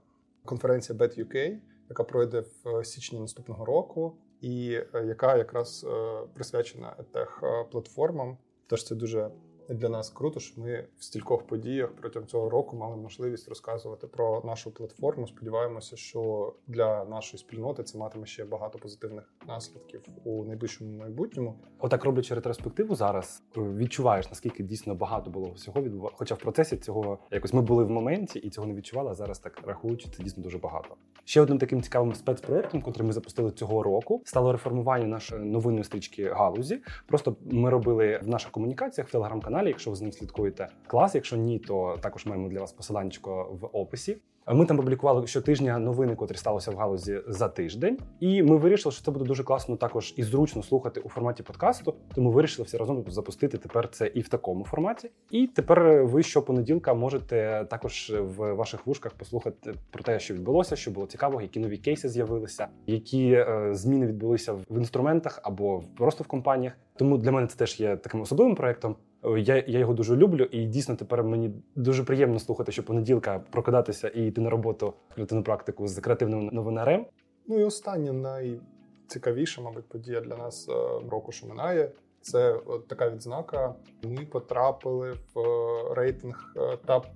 конференція Bet UK, яка пройде в е, січні наступного року, і е, яка якраз е, присвячена тех платформам. Тож це дуже для нас круто, що ми в стількох подіях протягом цього року мали можливість розказувати про нашу платформу. Сподіваємося, що для нашої спільноти це матиме ще багато позитивних наслідків у найближчому майбутньому. Отак роблячи ретроспективу зараз, е, відчуваєш наскільки дійсно багато було всього відбувалося. Хоча в процесі цього якось ми були в моменті і цього не відчували. а Зараз так рахуючи, це дійсно дуже багато. Ще одним таким цікавим спецпроектом, який ми запустили цього року, стало реформування нашої новинної стрічки галузі. Просто ми робили в наших комунікаціях в телеграм-каналі, якщо ви з ним слідкуєте клас. Якщо ні, то також маємо для вас посиланнячко в описі. Ми там публікували щотижня новини, котрі сталося в галузі за тиждень, і ми вирішили, що це буде дуже класно також і зручно слухати у форматі подкасту. Тому вирішили всі разом запустити тепер це і в такому форматі. І тепер ви щопонеділка можете також в ваших вушках послухати про те, що відбулося, що було цікаво, які нові кейси з'явилися, які е, зміни відбулися в інструментах або просто в компаніях. Тому для мене це теж є таким особливим проектом. Я я його дуже люблю, і дійсно тепер мені дуже приємно слухати, що понеділка прокидатися і йти на роботу на практику з креативним новинарем. Ну і остання найцікавіша, мабуть, подія для нас е, року, що минає. Це от така відзнака. Ми потрапили в е, рейтинг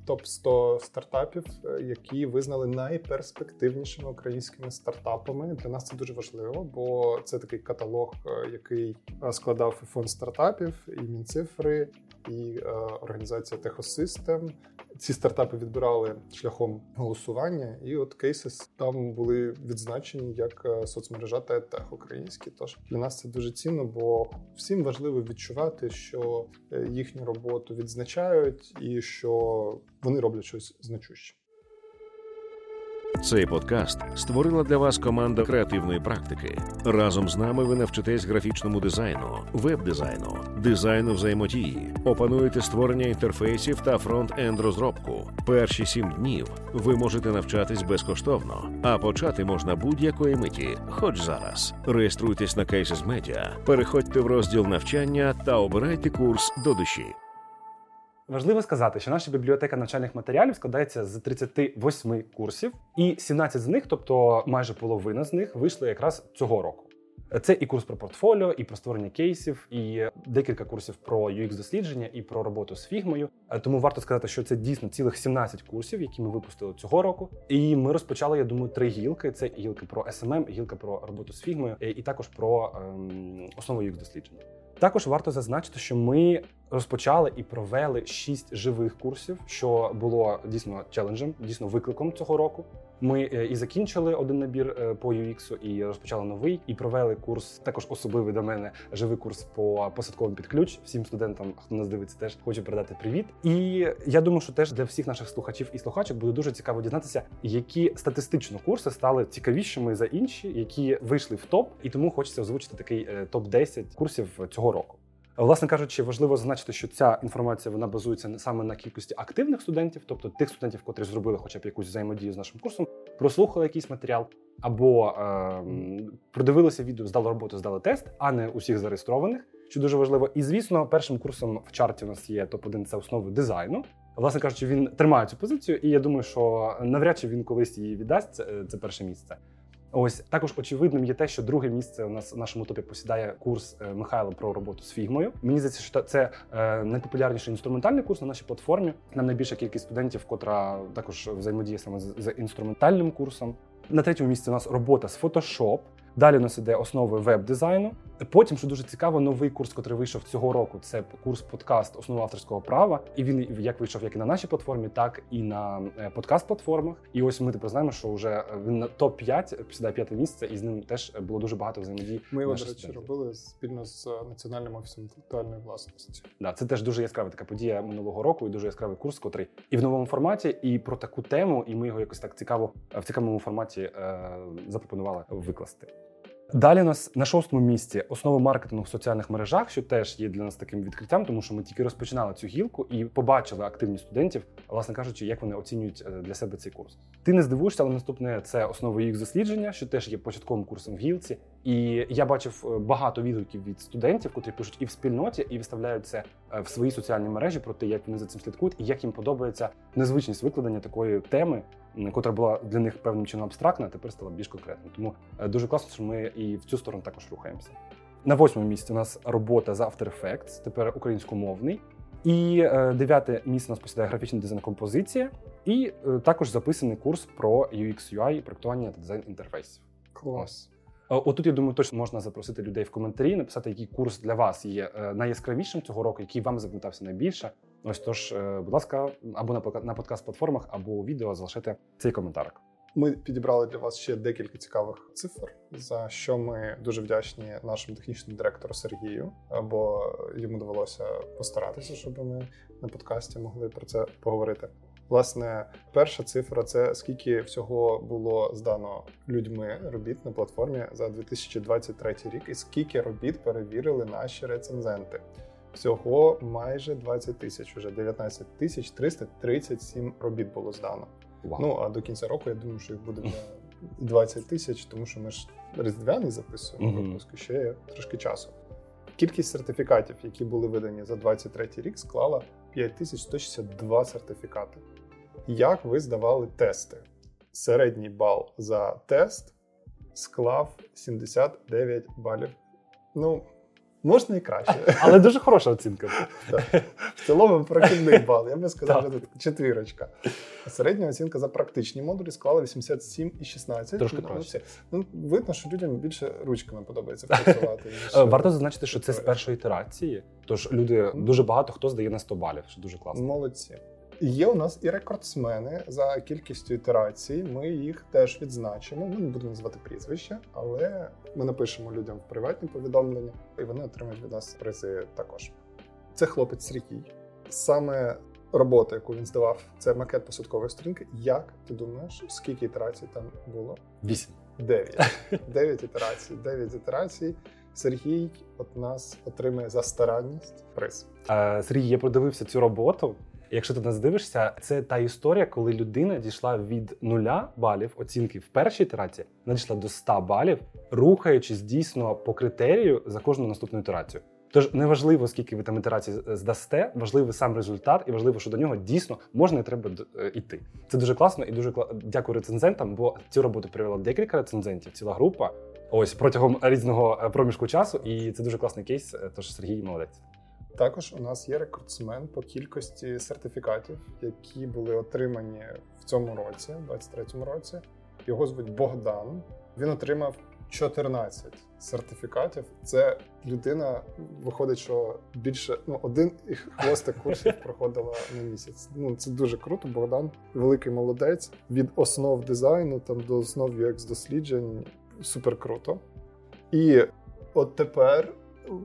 топ 100 стартапів, які визнали найперспективнішими українськими стартапами. Для нас це дуже важливо, бо це такий каталог, який складав і фонд стартапів, і мінцифри, і е, організація Техосистем. Ці стартапи відбирали шляхом голосування, і от кейси там були відзначені як е, соцмережа та тех українські. Тож для нас це дуже цінно, бо всім важливо відчувати, що е, їхню роботу відзначають, і що вони роблять щось значуще. Цей подкаст створила для вас команда креативної практики. Разом з нами ви навчитесь графічному дизайну, веб-дизайну, дизайну взаємодії, опануєте створення інтерфейсів та фронт-енд розробку. Перші сім днів ви можете навчатись безкоштовно, а почати можна будь-якої миті, хоч зараз. Реєструйтесь на Cases Media, переходьте в розділ навчання та обирайте курс до душі. Важливо сказати, що наша бібліотека навчальних матеріалів складається з 38 курсів, і 17 з них, тобто майже половина з них, вийшли якраз цього року. Це і курс про портфоліо, і про створення кейсів, і декілька курсів про UX дослідження і про роботу з фігмою. Тому варто сказати, що це дійсно цілих 17 курсів, які ми випустили цього року. І ми розпочали, я думаю, три гілки: це гілки про SMM, гілка про роботу з фігмою, і також про ем, основу UX дослідження. Також варто зазначити, що ми розпочали і провели шість живих курсів, що було дійсно челенджем, дійсно викликом цього року. Ми е, і закінчили один набір е, по UX, і розпочали новий, і провели курс також особливий до мене живий курс по посадковим під ключ. Всім студентам, хто нас дивиться, теж хочу передати привіт. І я думаю, що теж для всіх наших слухачів і слухачок буде дуже цікаво дізнатися, які статистично курси стали цікавішими за інші, які вийшли в топ, і тому хочеться озвучити такий е, топ 10 курсів цього року. Власне кажучи, важливо зазначити, що ця інформація вона базується саме на кількості активних студентів, тобто тих студентів, котрі зробили хоча б якусь взаємодію з нашим курсом, прослухали якийсь матеріал, або е, продивилися відео, здали роботу, здали тест, а не усіх зареєстрованих, що дуже важливо. І звісно, першим курсом в чарті у нас є топ 1 це основи дизайну. Власне кажучи, він тримає цю позицію, і я думаю, що навряд чи він колись її віддасть. Це, це перше місце. Ось також очевидним є те, що друге місце у нас в нашому топі посідає курс е, Михайла про роботу з фігмою. Мені здається, що це е, найпопулярніший інструментальний курс на нашій платформі. Нам найбільша кількість студентів, котра також взаємодіє саме з, інструментальним курсом. На третьому місці у нас робота з Photoshop. Далі у нас іде основи веб-дизайну. Потім, що дуже цікаво, новий курс, який вийшов цього року, це курс подкаст основи авторського права. І він як вийшов як і на нашій платформі, так і на е, подкаст-платформах. І ось ми тепер знаємо, що вже він на топ 5 посідає п'яте місце, і з ним теж було дуже багато взаємодій. Ми його, до речі, робили спільно з е, Національним офісом інтелектуальної власності. Да, це теж дуже яскрава така подія минулого року, і дуже яскравий курс, котрий і в новому форматі, і про таку тему. І ми його якось так цікаво в цікавому форматі е, запропонували викласти. Далі у нас на шостому місці основи маркетингу в соціальних мережах, що теж є для нас таким відкриттям, тому що ми тільки розпочинали цю гілку і побачили активність студентів, власне кажучи, як вони оцінюють е, для себе цей курс. Ти не здивуєшся, але наступне це основи їх дослідження, що теж є початковим курсом в гілці. І я бачив е, багато відгуків від студентів, котрі пишуть і в спільноті, і виставляють це е, в свої соціальні мережі про те, як вони за цим слідкують, і як їм подобається незвичність викладення такої теми, котра була для них певним чином абстрактна, а тепер стала більш конкретною. Тому е, дуже класно, що ми і в цю сторону також рухаємося. На восьмому місці у нас робота з After Effects, тепер українськомовний. І дев'яте місце у нас посідає графічний дизайн композиція, і також записаний курс про UX, UI, проектування та дизайн інтерфейсів. Клас. Е, Отут, я думаю, точно можна запросити людей в коментарі, написати, який курс для вас є е, найяскравішим цього року, який вам запам'ятався найбільше. Ось тож, е, будь ласка, або на подкаст-платформах, або у відео залишайте цей коментар. Ми підібрали для вас ще декілька цікавих цифр, за що ми дуже вдячні нашому технічному директору Сергію, бо йому довелося постаратися, щоб ми на подкасті могли про це поговорити. Власне, перша цифра це скільки всього було здано людьми робіт на платформі за 2023 рік, і скільки робіт перевірили наші рецензенти. Всього майже 20 тисяч, уже 19 тисяч 337 робіт було здано. Вау. Ну а до кінця року я думаю, що їх буде (laughs) вже 20 тисяч, тому що ми ж різдвяний записуємо Мгм. випуск, ще є трошки часу. Кількість сертифікатів, які були видані за 23 рік, склала 5162 сертифікати. Як ви здавали тести? Середній бал за тест склав 79 балів. Ну, можна і краще. (laughs) Але дуже хороша оцінка. В цілому прохідний (laughs) бал. Я би сказав, що тут четвірочка. Середня оцінка за практичні модулі склала 87,16. Трошки Ну, краще. Ну, видно, що людям більше ручками подобається працювати. Е, Варто зазначити, що це з першої ітерації. Тож люди дуже багато хто здає на 100 балів, що дуже класно. Молодці. Є у нас і рекордсмени за кількістю ітерацій. Ми їх теж відзначимо. Ми не будемо називати прізвища, але ми напишемо людям в приватні повідомлення, і вони отримають від нас призи також. Це хлопець Сергій. Саме робота, яку він здавав, це макет посадкової сторінки. Як ти думаєш, скільки ітерацій там було? Вісім. Дев'ять. (laughs) Дев'ять ітерацій. Дев'ять ітерацій. Сергій от нас отримає за старанність приз. Е, Сергій, я продивився цю роботу. Якщо ти нас дивишся, це та історія, коли людина дійшла від нуля балів оцінки в першій ітерації, вона дійшла до 100 балів, рухаючись дійсно по критерію за кожну наступну ітерацію. Тож неважливо, скільки ви там ітерацій здасте, важливий сам результат, і важливо, що до нього дійсно можна і треба е, йти. Це дуже класно і дуже кла... дякую рецензентам, бо цю роботу привела декілька рецензентів, ціла група. Ось протягом різного е, проміжку часу, і це дуже класний кейс. е, Тож Сергій молодець. Також у нас є рекордсмен по кількості сертифікатів, які були отримані в цьому році, в 23-му році. Його звуть Богдан. Він отримав 14 сертифікатів. Це людина виходить, що більше ну один і хвостик курсів проходила на місяць. Ну це дуже круто. Богдан великий молодець від основ дизайну там до основ UX досліджень. Супер круто. І от тепер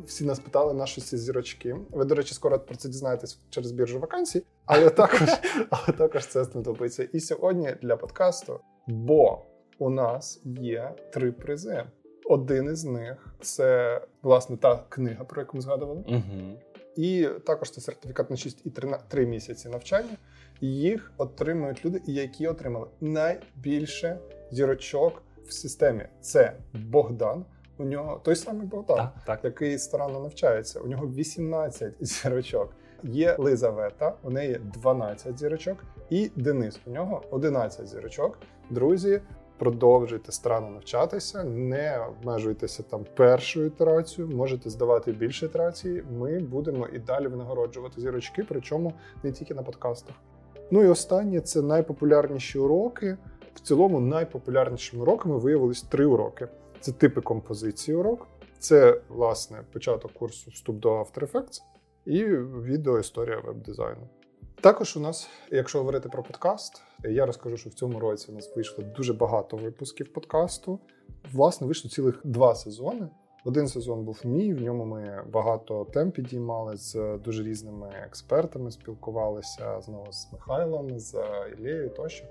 всі нас питали, на що ці зірочки. Ви, до речі, скоро про це дізнаєтесь через біржу вакансій, але також, (laughs) але також це знадобиться і сьогодні для подкасту. Бо у нас є три призи. Один із них це власне та книга, про яку ми згадували. Угу. І також це сертифікат на 6 і 3, 3 місяці навчання. Їх отримують люди, які отримали найбільше зірочок в системі. Це Богдан. У нього той самий Богдан, Так, так. який старанно навчається. У нього 18 (laughs) зірочок. Є Лизавета, у неї 12 зірочок, і Денис. У нього 11 зірочок. Друзі, продовжуйте старанно навчатися, не обмежуйтеся там першою ітерацією, можете здавати більше ітерацій. Ми будемо і далі винагороджувати зірочки, причому не тільки на подкастах. Ну і останнє це найпопулярніші уроки. В цілому найпопулярнішими уроками виявились три уроки: це типи композиції урок, це власне початок курсу вступ до After Effects і відео історія веб-дизайну. Також у нас, якщо говорити про подкаст, я розкажу, що в цьому році у нас вийшло дуже багато випусків подкасту. Власне, вийшло цілих два сезони. Один сезон був мій, в ньому ми багато тем підіймали з дуже різними експертами, спілкувалися знову з Михайлом, з Ілією тощо.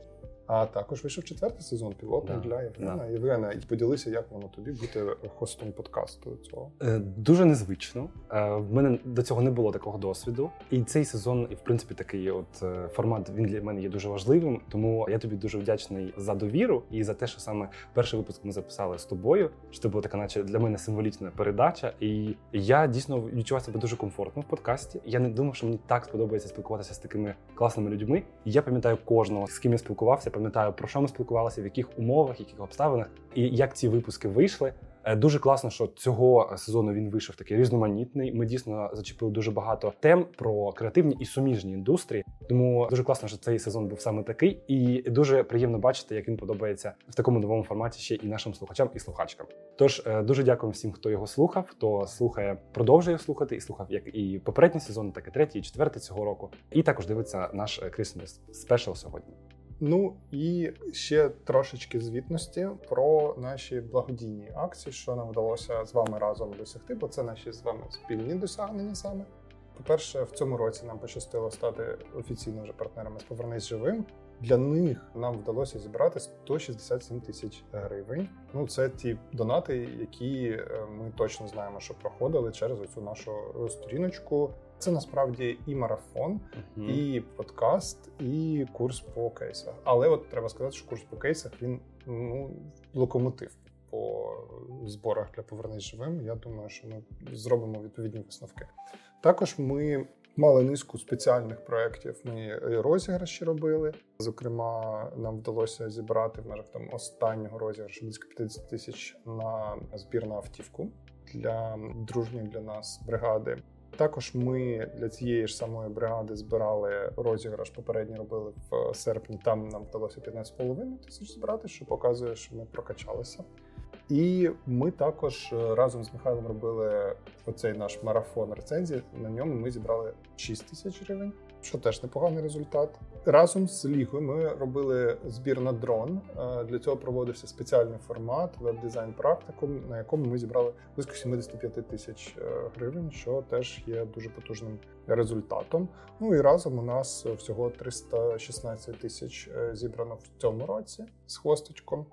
А також вийшов четвертий сезон пілотний Да, для Євгена. да. Євгена, і поділися, як воно тобі бути хостом подкасту цього. Е, Дуже незвично. Е, В мене до цього не було такого досвіду. І цей сезон, і в принципі, такий от е, формат він для мене є дуже важливим. Тому я тобі дуже вдячний за довіру і за те, що саме перший випуск ми записали з тобою. Що це була така, наче для мене символічна передача. І я дійсно відчував себе дуже комфортно в подкасті. Я не думав, що мені так сподобається спілкуватися з такими класними людьми. І я пам'ятаю кожного, з ким я спілкувався, пам'ятаю про що ми спілкувалися, в яких умовах, яких обставинах, і як ці випуски вийшли. Е, Дуже класно, що цього сезону він вийшов такий різноманітний. Ми дійсно зачепили дуже багато тем про креативні і суміжні індустрії. Тому дуже класно, що цей сезон був саме такий, і дуже приємно бачити, як він подобається в такому новому форматі ще і нашим слухачам і слухачкам. Тож е, дуже дякую всім, хто його слухав, хто слухає, продовжує слухати і слухав як і попередній сезон, так і третій, і четвертий цього року. І також дивиться наш Christmas спешл сьогодні. Ну і ще трошечки звітності про наші благодійні акції, що нам вдалося з вами разом досягти, бо це наші з вами спільні досягнення саме. По-перше, в цьому році нам пощастило стати офіційно вже партнерами з Повернись живим. Для них нам вдалося зібрати 167 тисяч гривень. Ну, це ті донати, які е, ми точно знаємо, що проходили через оцю нашу сторіночку. Це насправді і марафон, і подкаст, і курс по кейсах. Але от треба сказати, що курс по кейсах він ну локомотив по зборах для повернись живим. Я думаю, що ми зробимо відповідні висновки. Також ми мали низку спеціальних проєктів. Ми розіграші робили. Зокрема, нам вдалося зібрати в межах там останнього розіграшу близько 50 тисяч на збір на автівку для дружньої для нас бригади. Також ми для цієї ж самої бригади збирали розіграш. Попередньо робили в серпні. Там нам вдалося 15,5 тисяч збирати, що показує, що ми прокачалися. І ми також е, разом з Михайлом робили оцей наш марафон рецензій. На ньому ми зібрали 6 тисяч гривень, що теж непоганий результат. Разом з Лігою ми робили збір на дрон. Е, Для цього проводився спеціальний формат веб-дизайн практикум, на якому ми зібрали близько 75 тисяч е, гривень, що теж є дуже потужним результатом. Ну і разом у нас всього 316 тисяч е, зібрано в цьому році з хвосточком.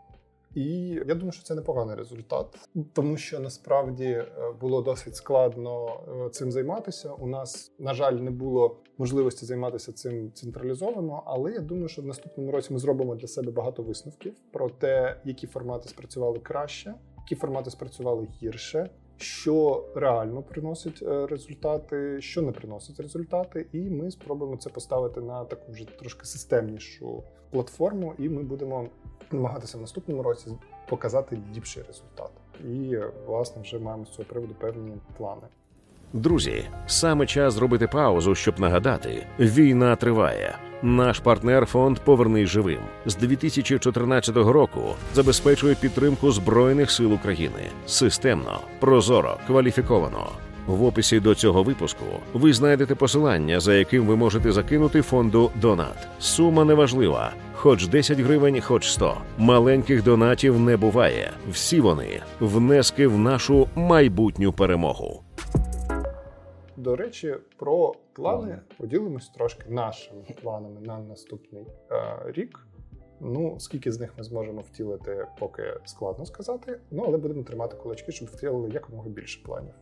І я думаю, що це непоганий результат, тому що насправді е, було досить складно е, цим займатися. У нас, на жаль, не було можливості займатися цим централізовано, але я думаю, що в наступному році ми зробимо для себе багато висновків про те, які формати спрацювали краще, які формати спрацювали гірше, що реально приносить е, результати, що не приносить результати, і ми спробуємо це поставити на таку вже трошки системнішу платформу, і ми будемо намагатися в наступному році показати ліпший результат. І власне вже маємо з цього приводу певні плани. Друзі, саме час зробити паузу, щоб нагадати: війна триває. Наш партнер фонд Повернись живим з 2014 року забезпечує підтримку збройних сил України системно, прозоро, кваліфіковано. В описі до цього випуску ви знайдете посилання, за яким ви можете закинути фонду Донат. Сума неважлива, хоч 10 гривень, хоч 100. Маленьких донатів не буває. Всі вони внески в нашу майбутню перемогу. До речі, про плани поділимось трошки нашими планами на наступний е, рік. Ну, скільки з них ми зможемо втілити, поки складно сказати. Ну, але будемо тримати кулачки, щоб втілили якомога більше планів.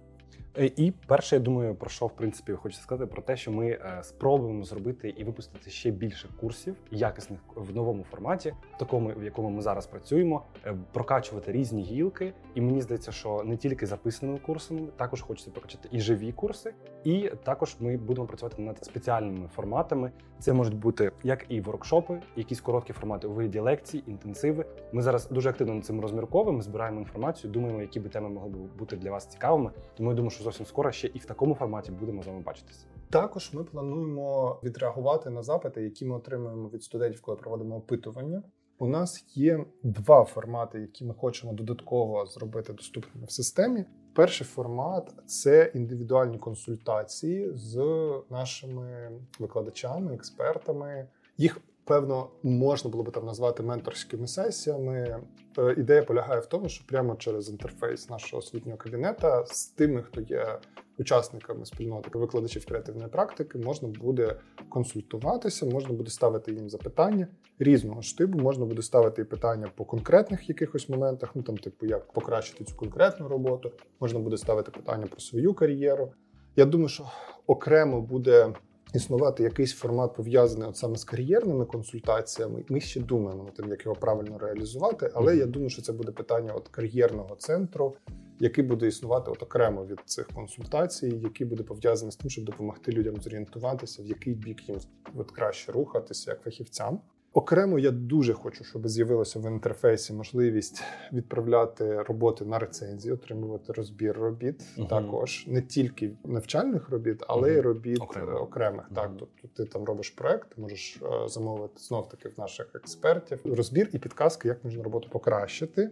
Е, І перше, я думаю, про що в принципі хочеться сказати про те, що ми е, спробуємо зробити і випустити ще більше курсів, якісних в новому форматі, такому, в якому ми зараз працюємо, е, прокачувати різні гілки. І мені здається, що не тільки записаними курсами, також хочеться прокачати і живі курси, і також ми будемо працювати над спеціальними форматами. Це можуть бути як і воркшопи, якісь короткі формати у вигляді лекцій, інтенсиви. Ми зараз дуже активно над цим розмірковуємо, збираємо інформацію, думаємо, які би теми могли б бути для вас цікавими. Тому я думаю, що зовсім скоро ще і в такому форматі будемо з вами бачитися. Також ми плануємо відреагувати на запити, які ми отримуємо від студентів, коли проводимо опитування. У нас є два формати, які ми хочемо додатково зробити доступними в системі. Перший формат це індивідуальні консультації з нашими викладачами, експертами. Їх певно можна було би там назвати менторськими сесіями. Е, Ідея полягає в тому, що прямо через інтерфейс нашого освітнього кабінета з тими, хто є учасниками спільноти викладачів креативної практики, можна буде консультуватися, можна буде ставити їм запитання різного штибу. Можна буде ставити і питання по конкретних якихось моментах, ну там, типу, як покращити цю конкретну роботу. Можна буде ставити питання про свою кар'єру. Я думаю, що окремо буде існувати якийсь формат пов'язаний от саме з кар'єрними консультаціями. Ми ще думаємо над тим, як його правильно реалізувати. Але я думаю, що це буде питання от кар'єрного центру, який буде існувати от окремо від цих консультацій, який буде пов'язаний з тим, щоб допомогти людям зорієнтуватися, в який бік їм от краще рухатися як фахівцям. Окремо я дуже хочу, щоб з'явилося в інтерфейсі можливість відправляти роботи на рецензії, отримувати розбір робіт. Мгм. Також не тільки навчальних робіт, але й робіт Окремо. окремих. Так, Мгм. тобто ти там робиш проект, ти можеш е, замовити знов таки в наших експертів розбір і підказки, як можна роботу покращити.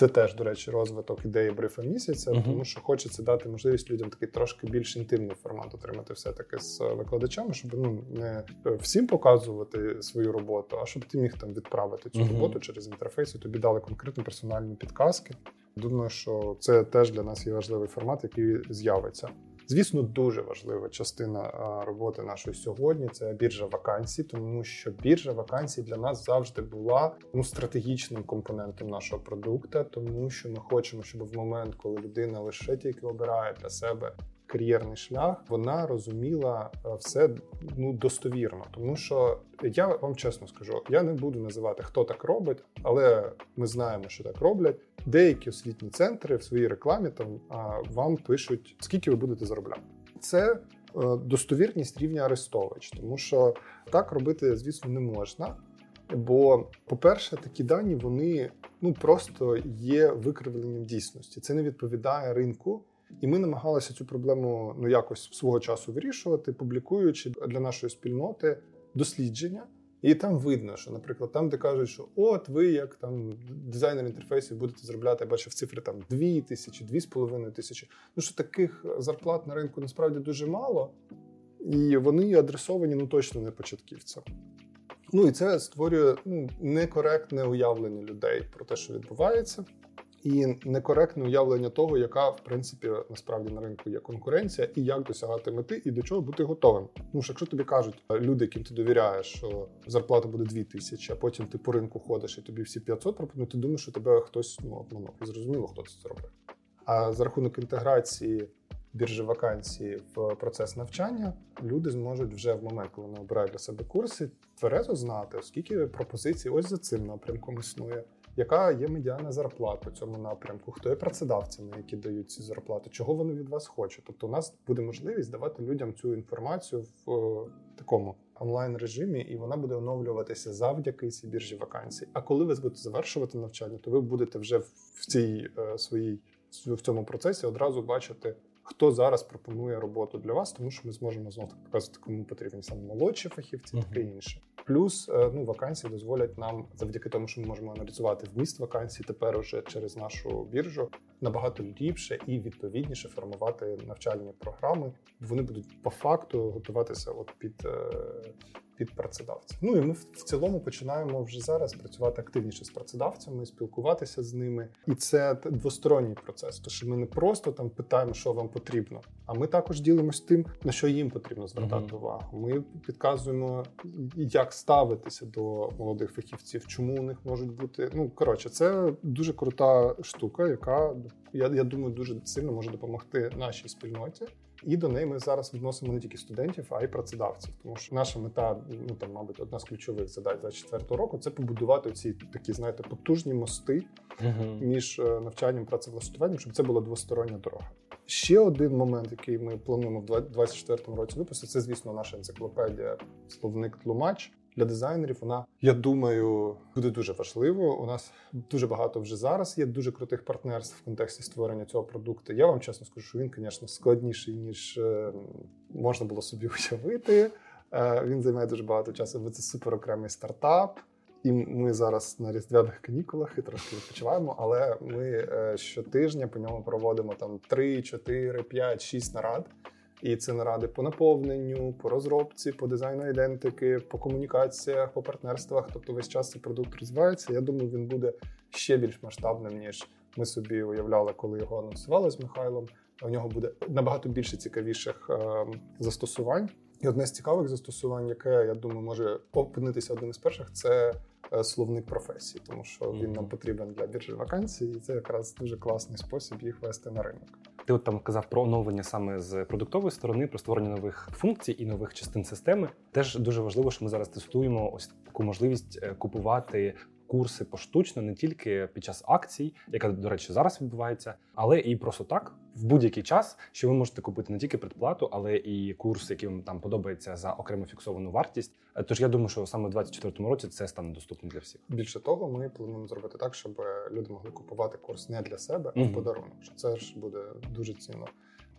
Це теж, до речі, розвиток ідеї брифа місяця, Мгм. тому що хочеться дати можливість людям такий трошки більш інтимний формат отримати все-таки з е, викладачами, щоб ну не е, всім показувати свою роботу, а щоб ти міг там відправити цю Мгм. роботу через інтерфейс, і тобі дали конкретно персональні підказки. Думаю, що це теж для нас є важливий формат, який з'явиться. Звісно, дуже важлива частина роботи нашої сьогодні це біржа вакансій, тому що біржа вакансій для нас завжди була ну стратегічним компонентом нашого продукту, тому що ми хочемо, щоб в момент, коли людина лише тільки обирає для себе кар'єрний шлях, вона розуміла е, все ну достовірно. Тому що я вам чесно скажу, я не буду називати хто так робить, але ми знаємо, що так роблять. Деякі освітні центри в своїй рекламі там вам пишуть, скільки ви будете заробляти. Це е, достовірність рівня Арестович, тому що так робити, звісно, не можна. Бо, по-перше, такі дані вони ну просто є викривленням дійсності. Це не відповідає ринку. І ми намагалися цю проблему ну якось свого часу вирішувати, публікуючи для нашої спільноти дослідження. І там видно, що, наприклад, там, де кажуть, що от ви, як там дизайнер інтерфейсів, будете заробляти, я бачив цифри там 2 тисячі, 2,5 тисячі. Ну що таких зарплат на ринку насправді дуже мало, і вони адресовані ну точно не початківцям. Ну і це створює ну, некоректне уявлення людей про те, що відбувається, і некоректне уявлення того, яка в принципі насправді на ринку є конкуренція, і як досягати мети, і до чого бути готовим. Ну що якщо тобі кажуть люди, яким ти довіряєш, що зарплата буде 2 тисячі, а потім ти по ринку ходиш і тобі всі 500 пропонують, ти думаєш, що тебе хтось ну обманув. І зрозуміло, хто це зробив. А за рахунок інтеграції біржі вакансії в процес навчання люди зможуть вже в момент, коли вони обирають для себе курси, тверезо знати, оскільки пропозицій ось за цим напрямком існує. Яка є медіана зарплата у цьому напрямку, хто є працедавцями, які дають ці зарплати, чого вони від вас хочуть. Тобто, у нас буде можливість давати людям цю інформацію в о, такому онлайн режимі, і вона буде оновлюватися завдяки цій біржі вакансій. А коли ви будете завершувати навчання, то ви будете вже в цій е, своїй в цьому процесі одразу бачити. Хто зараз пропонує роботу для вас, тому що ми зможемо знову показати, кому потрібні саме молодші фахівці, uh-huh. таке інше. Плюс е, ну вакансії дозволять нам завдяки тому, що ми можемо аналізувати вміст вакансій тепер уже через нашу біржу набагато ліпше і відповідніше формувати навчальні програми. Вони будуть по факту готуватися от під е, під працедавців. Ну і ми в цілому починаємо вже зараз працювати активніше з працедавцями, спілкуватися з ними. І це двосторонній процес. Тож ми не просто там питаємо, що вам потрібно, а ми також ділимося тим, на що їм потрібно звертати mm-hmm. увагу. Ми підказуємо, як ставитися до молодих фахівців, чому у них можуть бути. Ну коротше, це дуже крута штука, яка я, я думаю, дуже сильно може допомогти нашій спільноті. І до неї ми зараз відносимо не тільки студентів, а й працедавців. Тому що наша мета, ну там, мабуть, одна з ключових задач 24 року це побудувати ці такі, знаєте, потужні мости uh-huh. між е, навчанням працевлаштуванням, щоб це була двостороння дорога. Ще один момент, який ми плануємо в 2024 році випустити, це, звісно, наша енциклопедія словник тлумач для дизайнерів. Вона, я думаю, буде дуже важливо. У нас дуже багато вже зараз є дуже крутих партнерств в контексті створення цього продукту. Я вам чесно скажу, що він, звісно, складніший ніж е, можна було собі уявити. Е, він займає дуже багато часу, бо це супер окремий стартап. І ми зараз на різдвяних канікулах і трошки відпочиваємо, але ми е, щотижня по ньому проводимо там 3, 4, 5, 6 нарад. І це наради по наповненню, по розробці, по дизайну ідентики, по комунікаціях, по партнерствах. Тобто весь час цей продукт розвивається. Я думаю, він буде ще більш масштабним, ніж ми собі уявляли, коли його анонсували з Михайлом. У нього буде набагато більше цікавіших е, застосувань. І одне з цікавих застосувань, яке я думаю, може опинитися одним із перших, це е, словник професій, тому що він нам потрібен для біржі вакансій, і це якраз дуже класний спосіб їх вести на ринок. Ти от там казав про оновлення саме з продуктової сторони, про створення нових функцій і нових частин системи. Теж дуже важливо, що ми зараз тестуємо ось таку можливість е, купувати курси поштучно не тільки під час акцій, яка, до речі, зараз відбувається, але і просто так в будь-який час, що ви можете купити не тільки предплату, але і курс, який вам там подобається за окремо фіксовану вартість. Е, тож я думаю, що саме в 2024 році це стане доступним для всіх. Більше того, ми плануємо зробити так, щоб люди могли купувати курс не для себе, а в подарунок. Що це ж буде дуже цінно.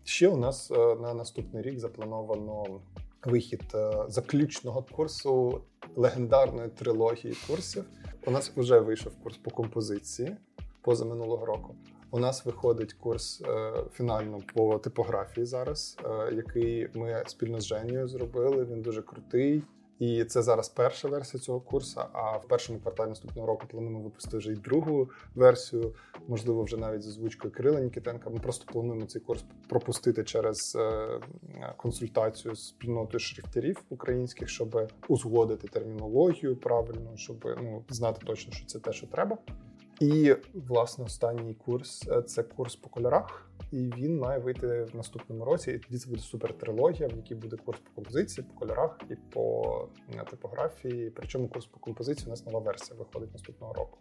Ще у нас е, на наступний рік заплановано вихід е, заключного курсу легендарної трилогії курсів. У нас вже вийшов курс по композиції поза минулого року. У нас виходить курс е, фінально по типографії зараз, е, який ми спільно з Женією зробили. Він дуже крутий. І це зараз перша версія цього курсу. А в першому кварталі наступного року плануємо випустити вже й другу версію, можливо, вже навіть з озвучкою Кирила Нікітенка. Ми просто плануємо цей курс пропустити через е, консультацію з спільнотою шрифтерів українських, щоб узгодити термінологію правильно, щоб ну знати точно, що це те, що треба. І власне останній курс е, це курс по кольорах і він має вийти в наступному році. І тоді це буде супер трилогія, в якій буде курс по композиції, по кольорах і по е, типографії. Причому курс по композиції у нас нова версія виходить наступного року.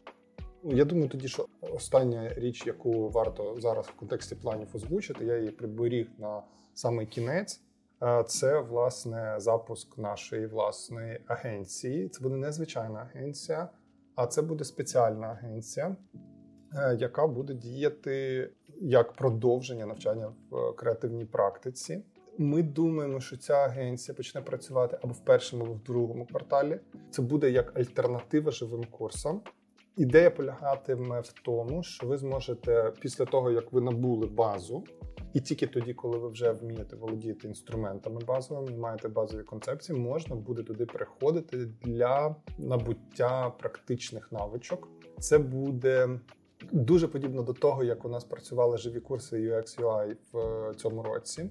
Ну, я думаю, тоді що остання річ, яку варто зараз в контексті планів озвучити, я її приберіг на самий кінець. Е, це власне запуск нашої власної агенції. Це буде незвичайна агенція, а це буде спеціальна агенція, е, яка буде діяти як продовження навчання в креативній практиці. Ми думаємо, що ця агенція почне працювати або в першому, або в другому кварталі. Це буде як альтернатива живим курсам. Ідея полягатиме в тому, що ви зможете після того, як ви набули базу, і тільки тоді, коли ви вже вмієте володіти інструментами базовими, маєте базові концепції, можна буде туди приходити для набуття практичних навичок. Це буде Дуже подібно до того, як у нас працювали живі курси UX UI в е, цьому році.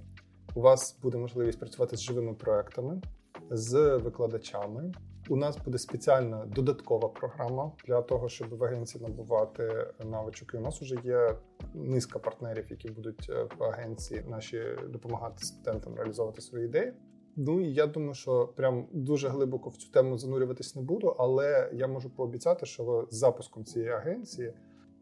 У вас буде можливість працювати з живими проектами, з викладачами. У нас буде спеціальна додаткова програма для того, щоб в агенції набувати навичок. І У нас вже є низка партнерів, які будуть е, в агенції наші допомагати студентам реалізовувати свої ідеї. Ну і я думаю, що прям дуже глибоко в цю тему занурюватись не буду, але я можу пообіцяти, що з запуском цієї агенції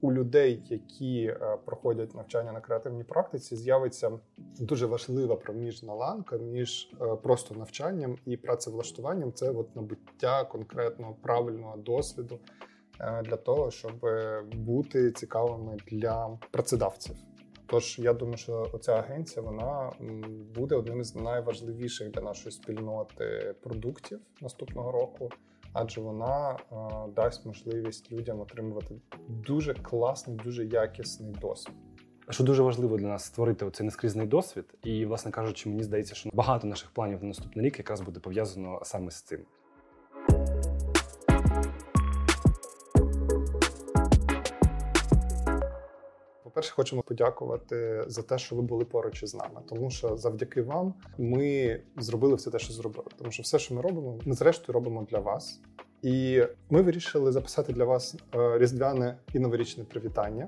у людей, які е, проходять навчання на креативній практиці, з'явиться дуже важлива проміжна ланка між е, просто навчанням і працевлаштуванням. Це от набуття конкретного правильного досвіду е, для того, щоб бути цікавими для працедавців. Тож я думаю, що ця агенція вона буде одним із найважливіших для нашої спільноти продуктів наступного року, адже вона е, дасть можливість людям отримувати дуже класний, дуже якісний досвід. Що дуже важливо для нас створити оцей нескрізний досвід, і, власне кажучи, мені здається, що багато наших планів на наступний рік якраз буде пов'язано саме з цим. По-перше, хочемо подякувати за те, що ви були поруч із нами, тому що завдяки вам ми зробили все те, що зробили. Тому що все, що ми робимо, ми зрештою робимо для вас. І ми вирішили записати для вас е, різдвяне і новорічне привітання.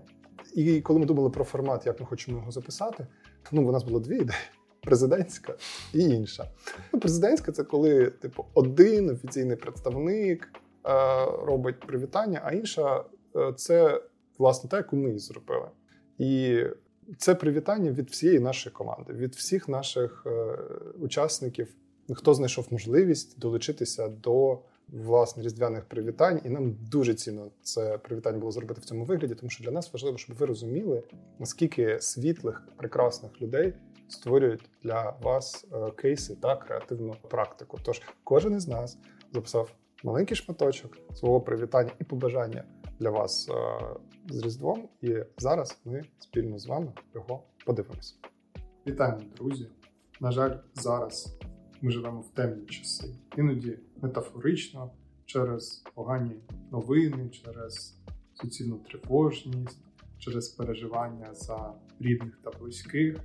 І коли ми думали про формат, як ми хочемо його записати, ну у нас було дві ідеї: президентська і інша. Ну, Президентська це коли, типу, один офіційний представник е, робить привітання, а інша е, це власне те, яку ми зробили. І це привітання від всієї нашої команди, від всіх наших е, учасників, хто знайшов можливість долучитися до власне різдвяних привітань. І нам дуже цінно це привітання було зробити в цьому вигляді, тому що для нас важливо, щоб ви розуміли, наскільки світлих, прекрасних людей створюють для вас е, кейси та креативну практику. Тож кожен із нас записав маленький шматочок свого привітання і побажання для вас е, з Різдвом. І зараз ми спільно з вами його подивимося. Вітаємо, друзі! На жаль, зараз ми живемо в темні часи, іноді метафорично через погані новини, через суцільну тривожність, через переживання за рідних та близьких,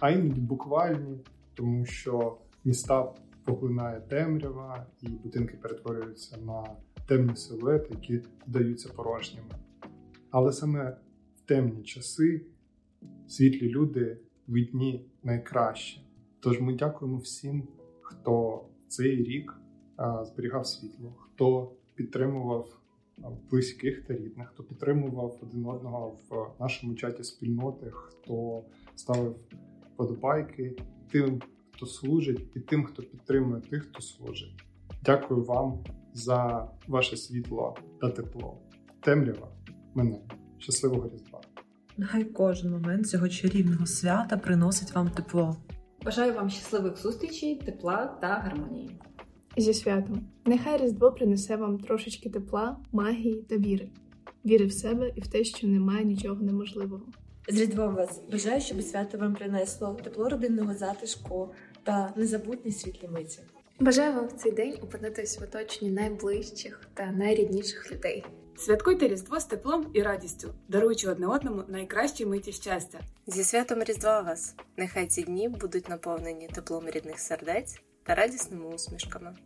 а іноді буквальні, тому що міста поглинає темрява, і будинки перетворюються на темні силуети, які здаються порожніми. Але саме в темні часи світлі люди видні найкраще. Тож ми дякуємо всім, хто цей рік зберігав світло, хто підтримував близьких та рідних, хто підтримував один одного в нашому чаті спільноти, хто ставив подобайки тим, хто служить, і тим, хто підтримує тих, хто служить. Дякую вам за ваше світло та тепло. Темрява мене. Щасливого різдва! Нехай кожен момент цього чарівного свята приносить вам тепло. Бажаю вам щасливих зустрічей, тепла та гармонії. Зі святом. Нехай Різдво принесе вам трошечки тепла, магії та віри. Віри в себе і в те, що немає нічого неможливого. З Різдвом вас бажаю, щоб свято вам принесло тепло родинного затишку та незабутні світлі миті. Бажаю вам в цей день опинитись в оточенні найближчих та найрідніших людей. Святкуйте Різдво з теплом і радістю, даруючи одне одному найкращі миті щастя. Зі святом Різдва вас! Нехай ці дні будуть наповнені теплом рідних сердець та радісними усмішками.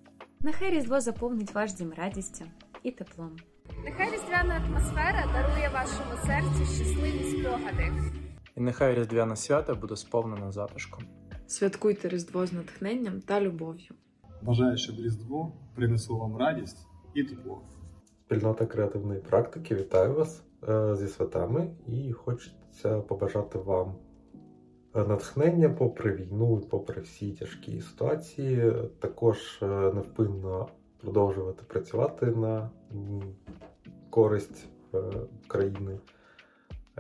Нехай Різдво заповнить ваш дім радістю і теплом. Нехай різдвяна атмосфера дарує вашому серцю щасливі спогади. І нехай різдвяне свято буде сповнено затишком. Святкуйте Різдво з натхненням та любов'ю. Бажаю, щоб Різдво принесло вам радість і тепло. Спільнота креативної практики вітаю вас е, зі святами і хочеться побажати вам е, натхнення попри війну і попри всі тяжкі ситуації. Також е, невпинно продовжувати працювати на користь країни.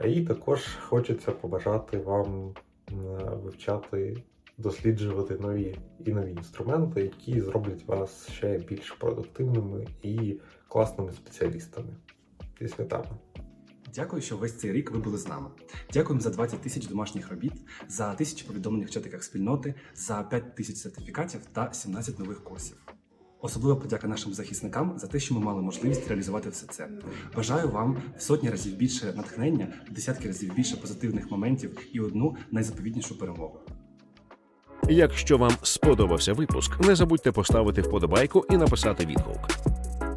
І також хочеться побажати вам вивчати досліджувати нові і нові інструменти, які зроблять вас ще більш продуктивними і класними спеціалістами зі святами. Дякую, що весь цей рік ви були з нами. Дякуємо за 20 тисяч домашніх робіт, за тисячі повідомлень в чатиках спільноти, за 5 тисяч сертифікатів та 17 нових курсів. Особлива подяка нашим захисникам за те, що ми мали можливість реалізувати все це. Бажаю вам сотні разів більше натхнення, десятки разів більше позитивних моментів і одну найзаповіднішу перемогу. Якщо вам сподобався випуск, не забудьте поставити вподобайку і написати відгук.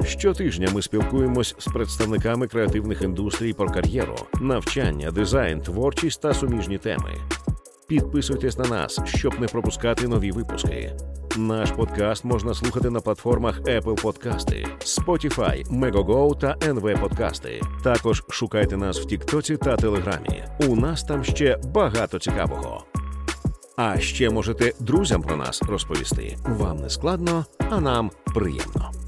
Щотижня ми спілкуємось з представниками креативних індустрій про кар'єру, навчання, дизайн, творчість та суміжні теми. Підписуйтесь на нас, щоб не пропускати нові випуски. Наш подкаст можна слухати на платформах Apple Подкасти, Spotify, Megogo та NV Подкасти. Також шукайте нас в Тіктоці та Телеграмі. У нас там ще багато цікавого. А ще можете друзям про нас розповісти. Вам не складно, а нам приємно.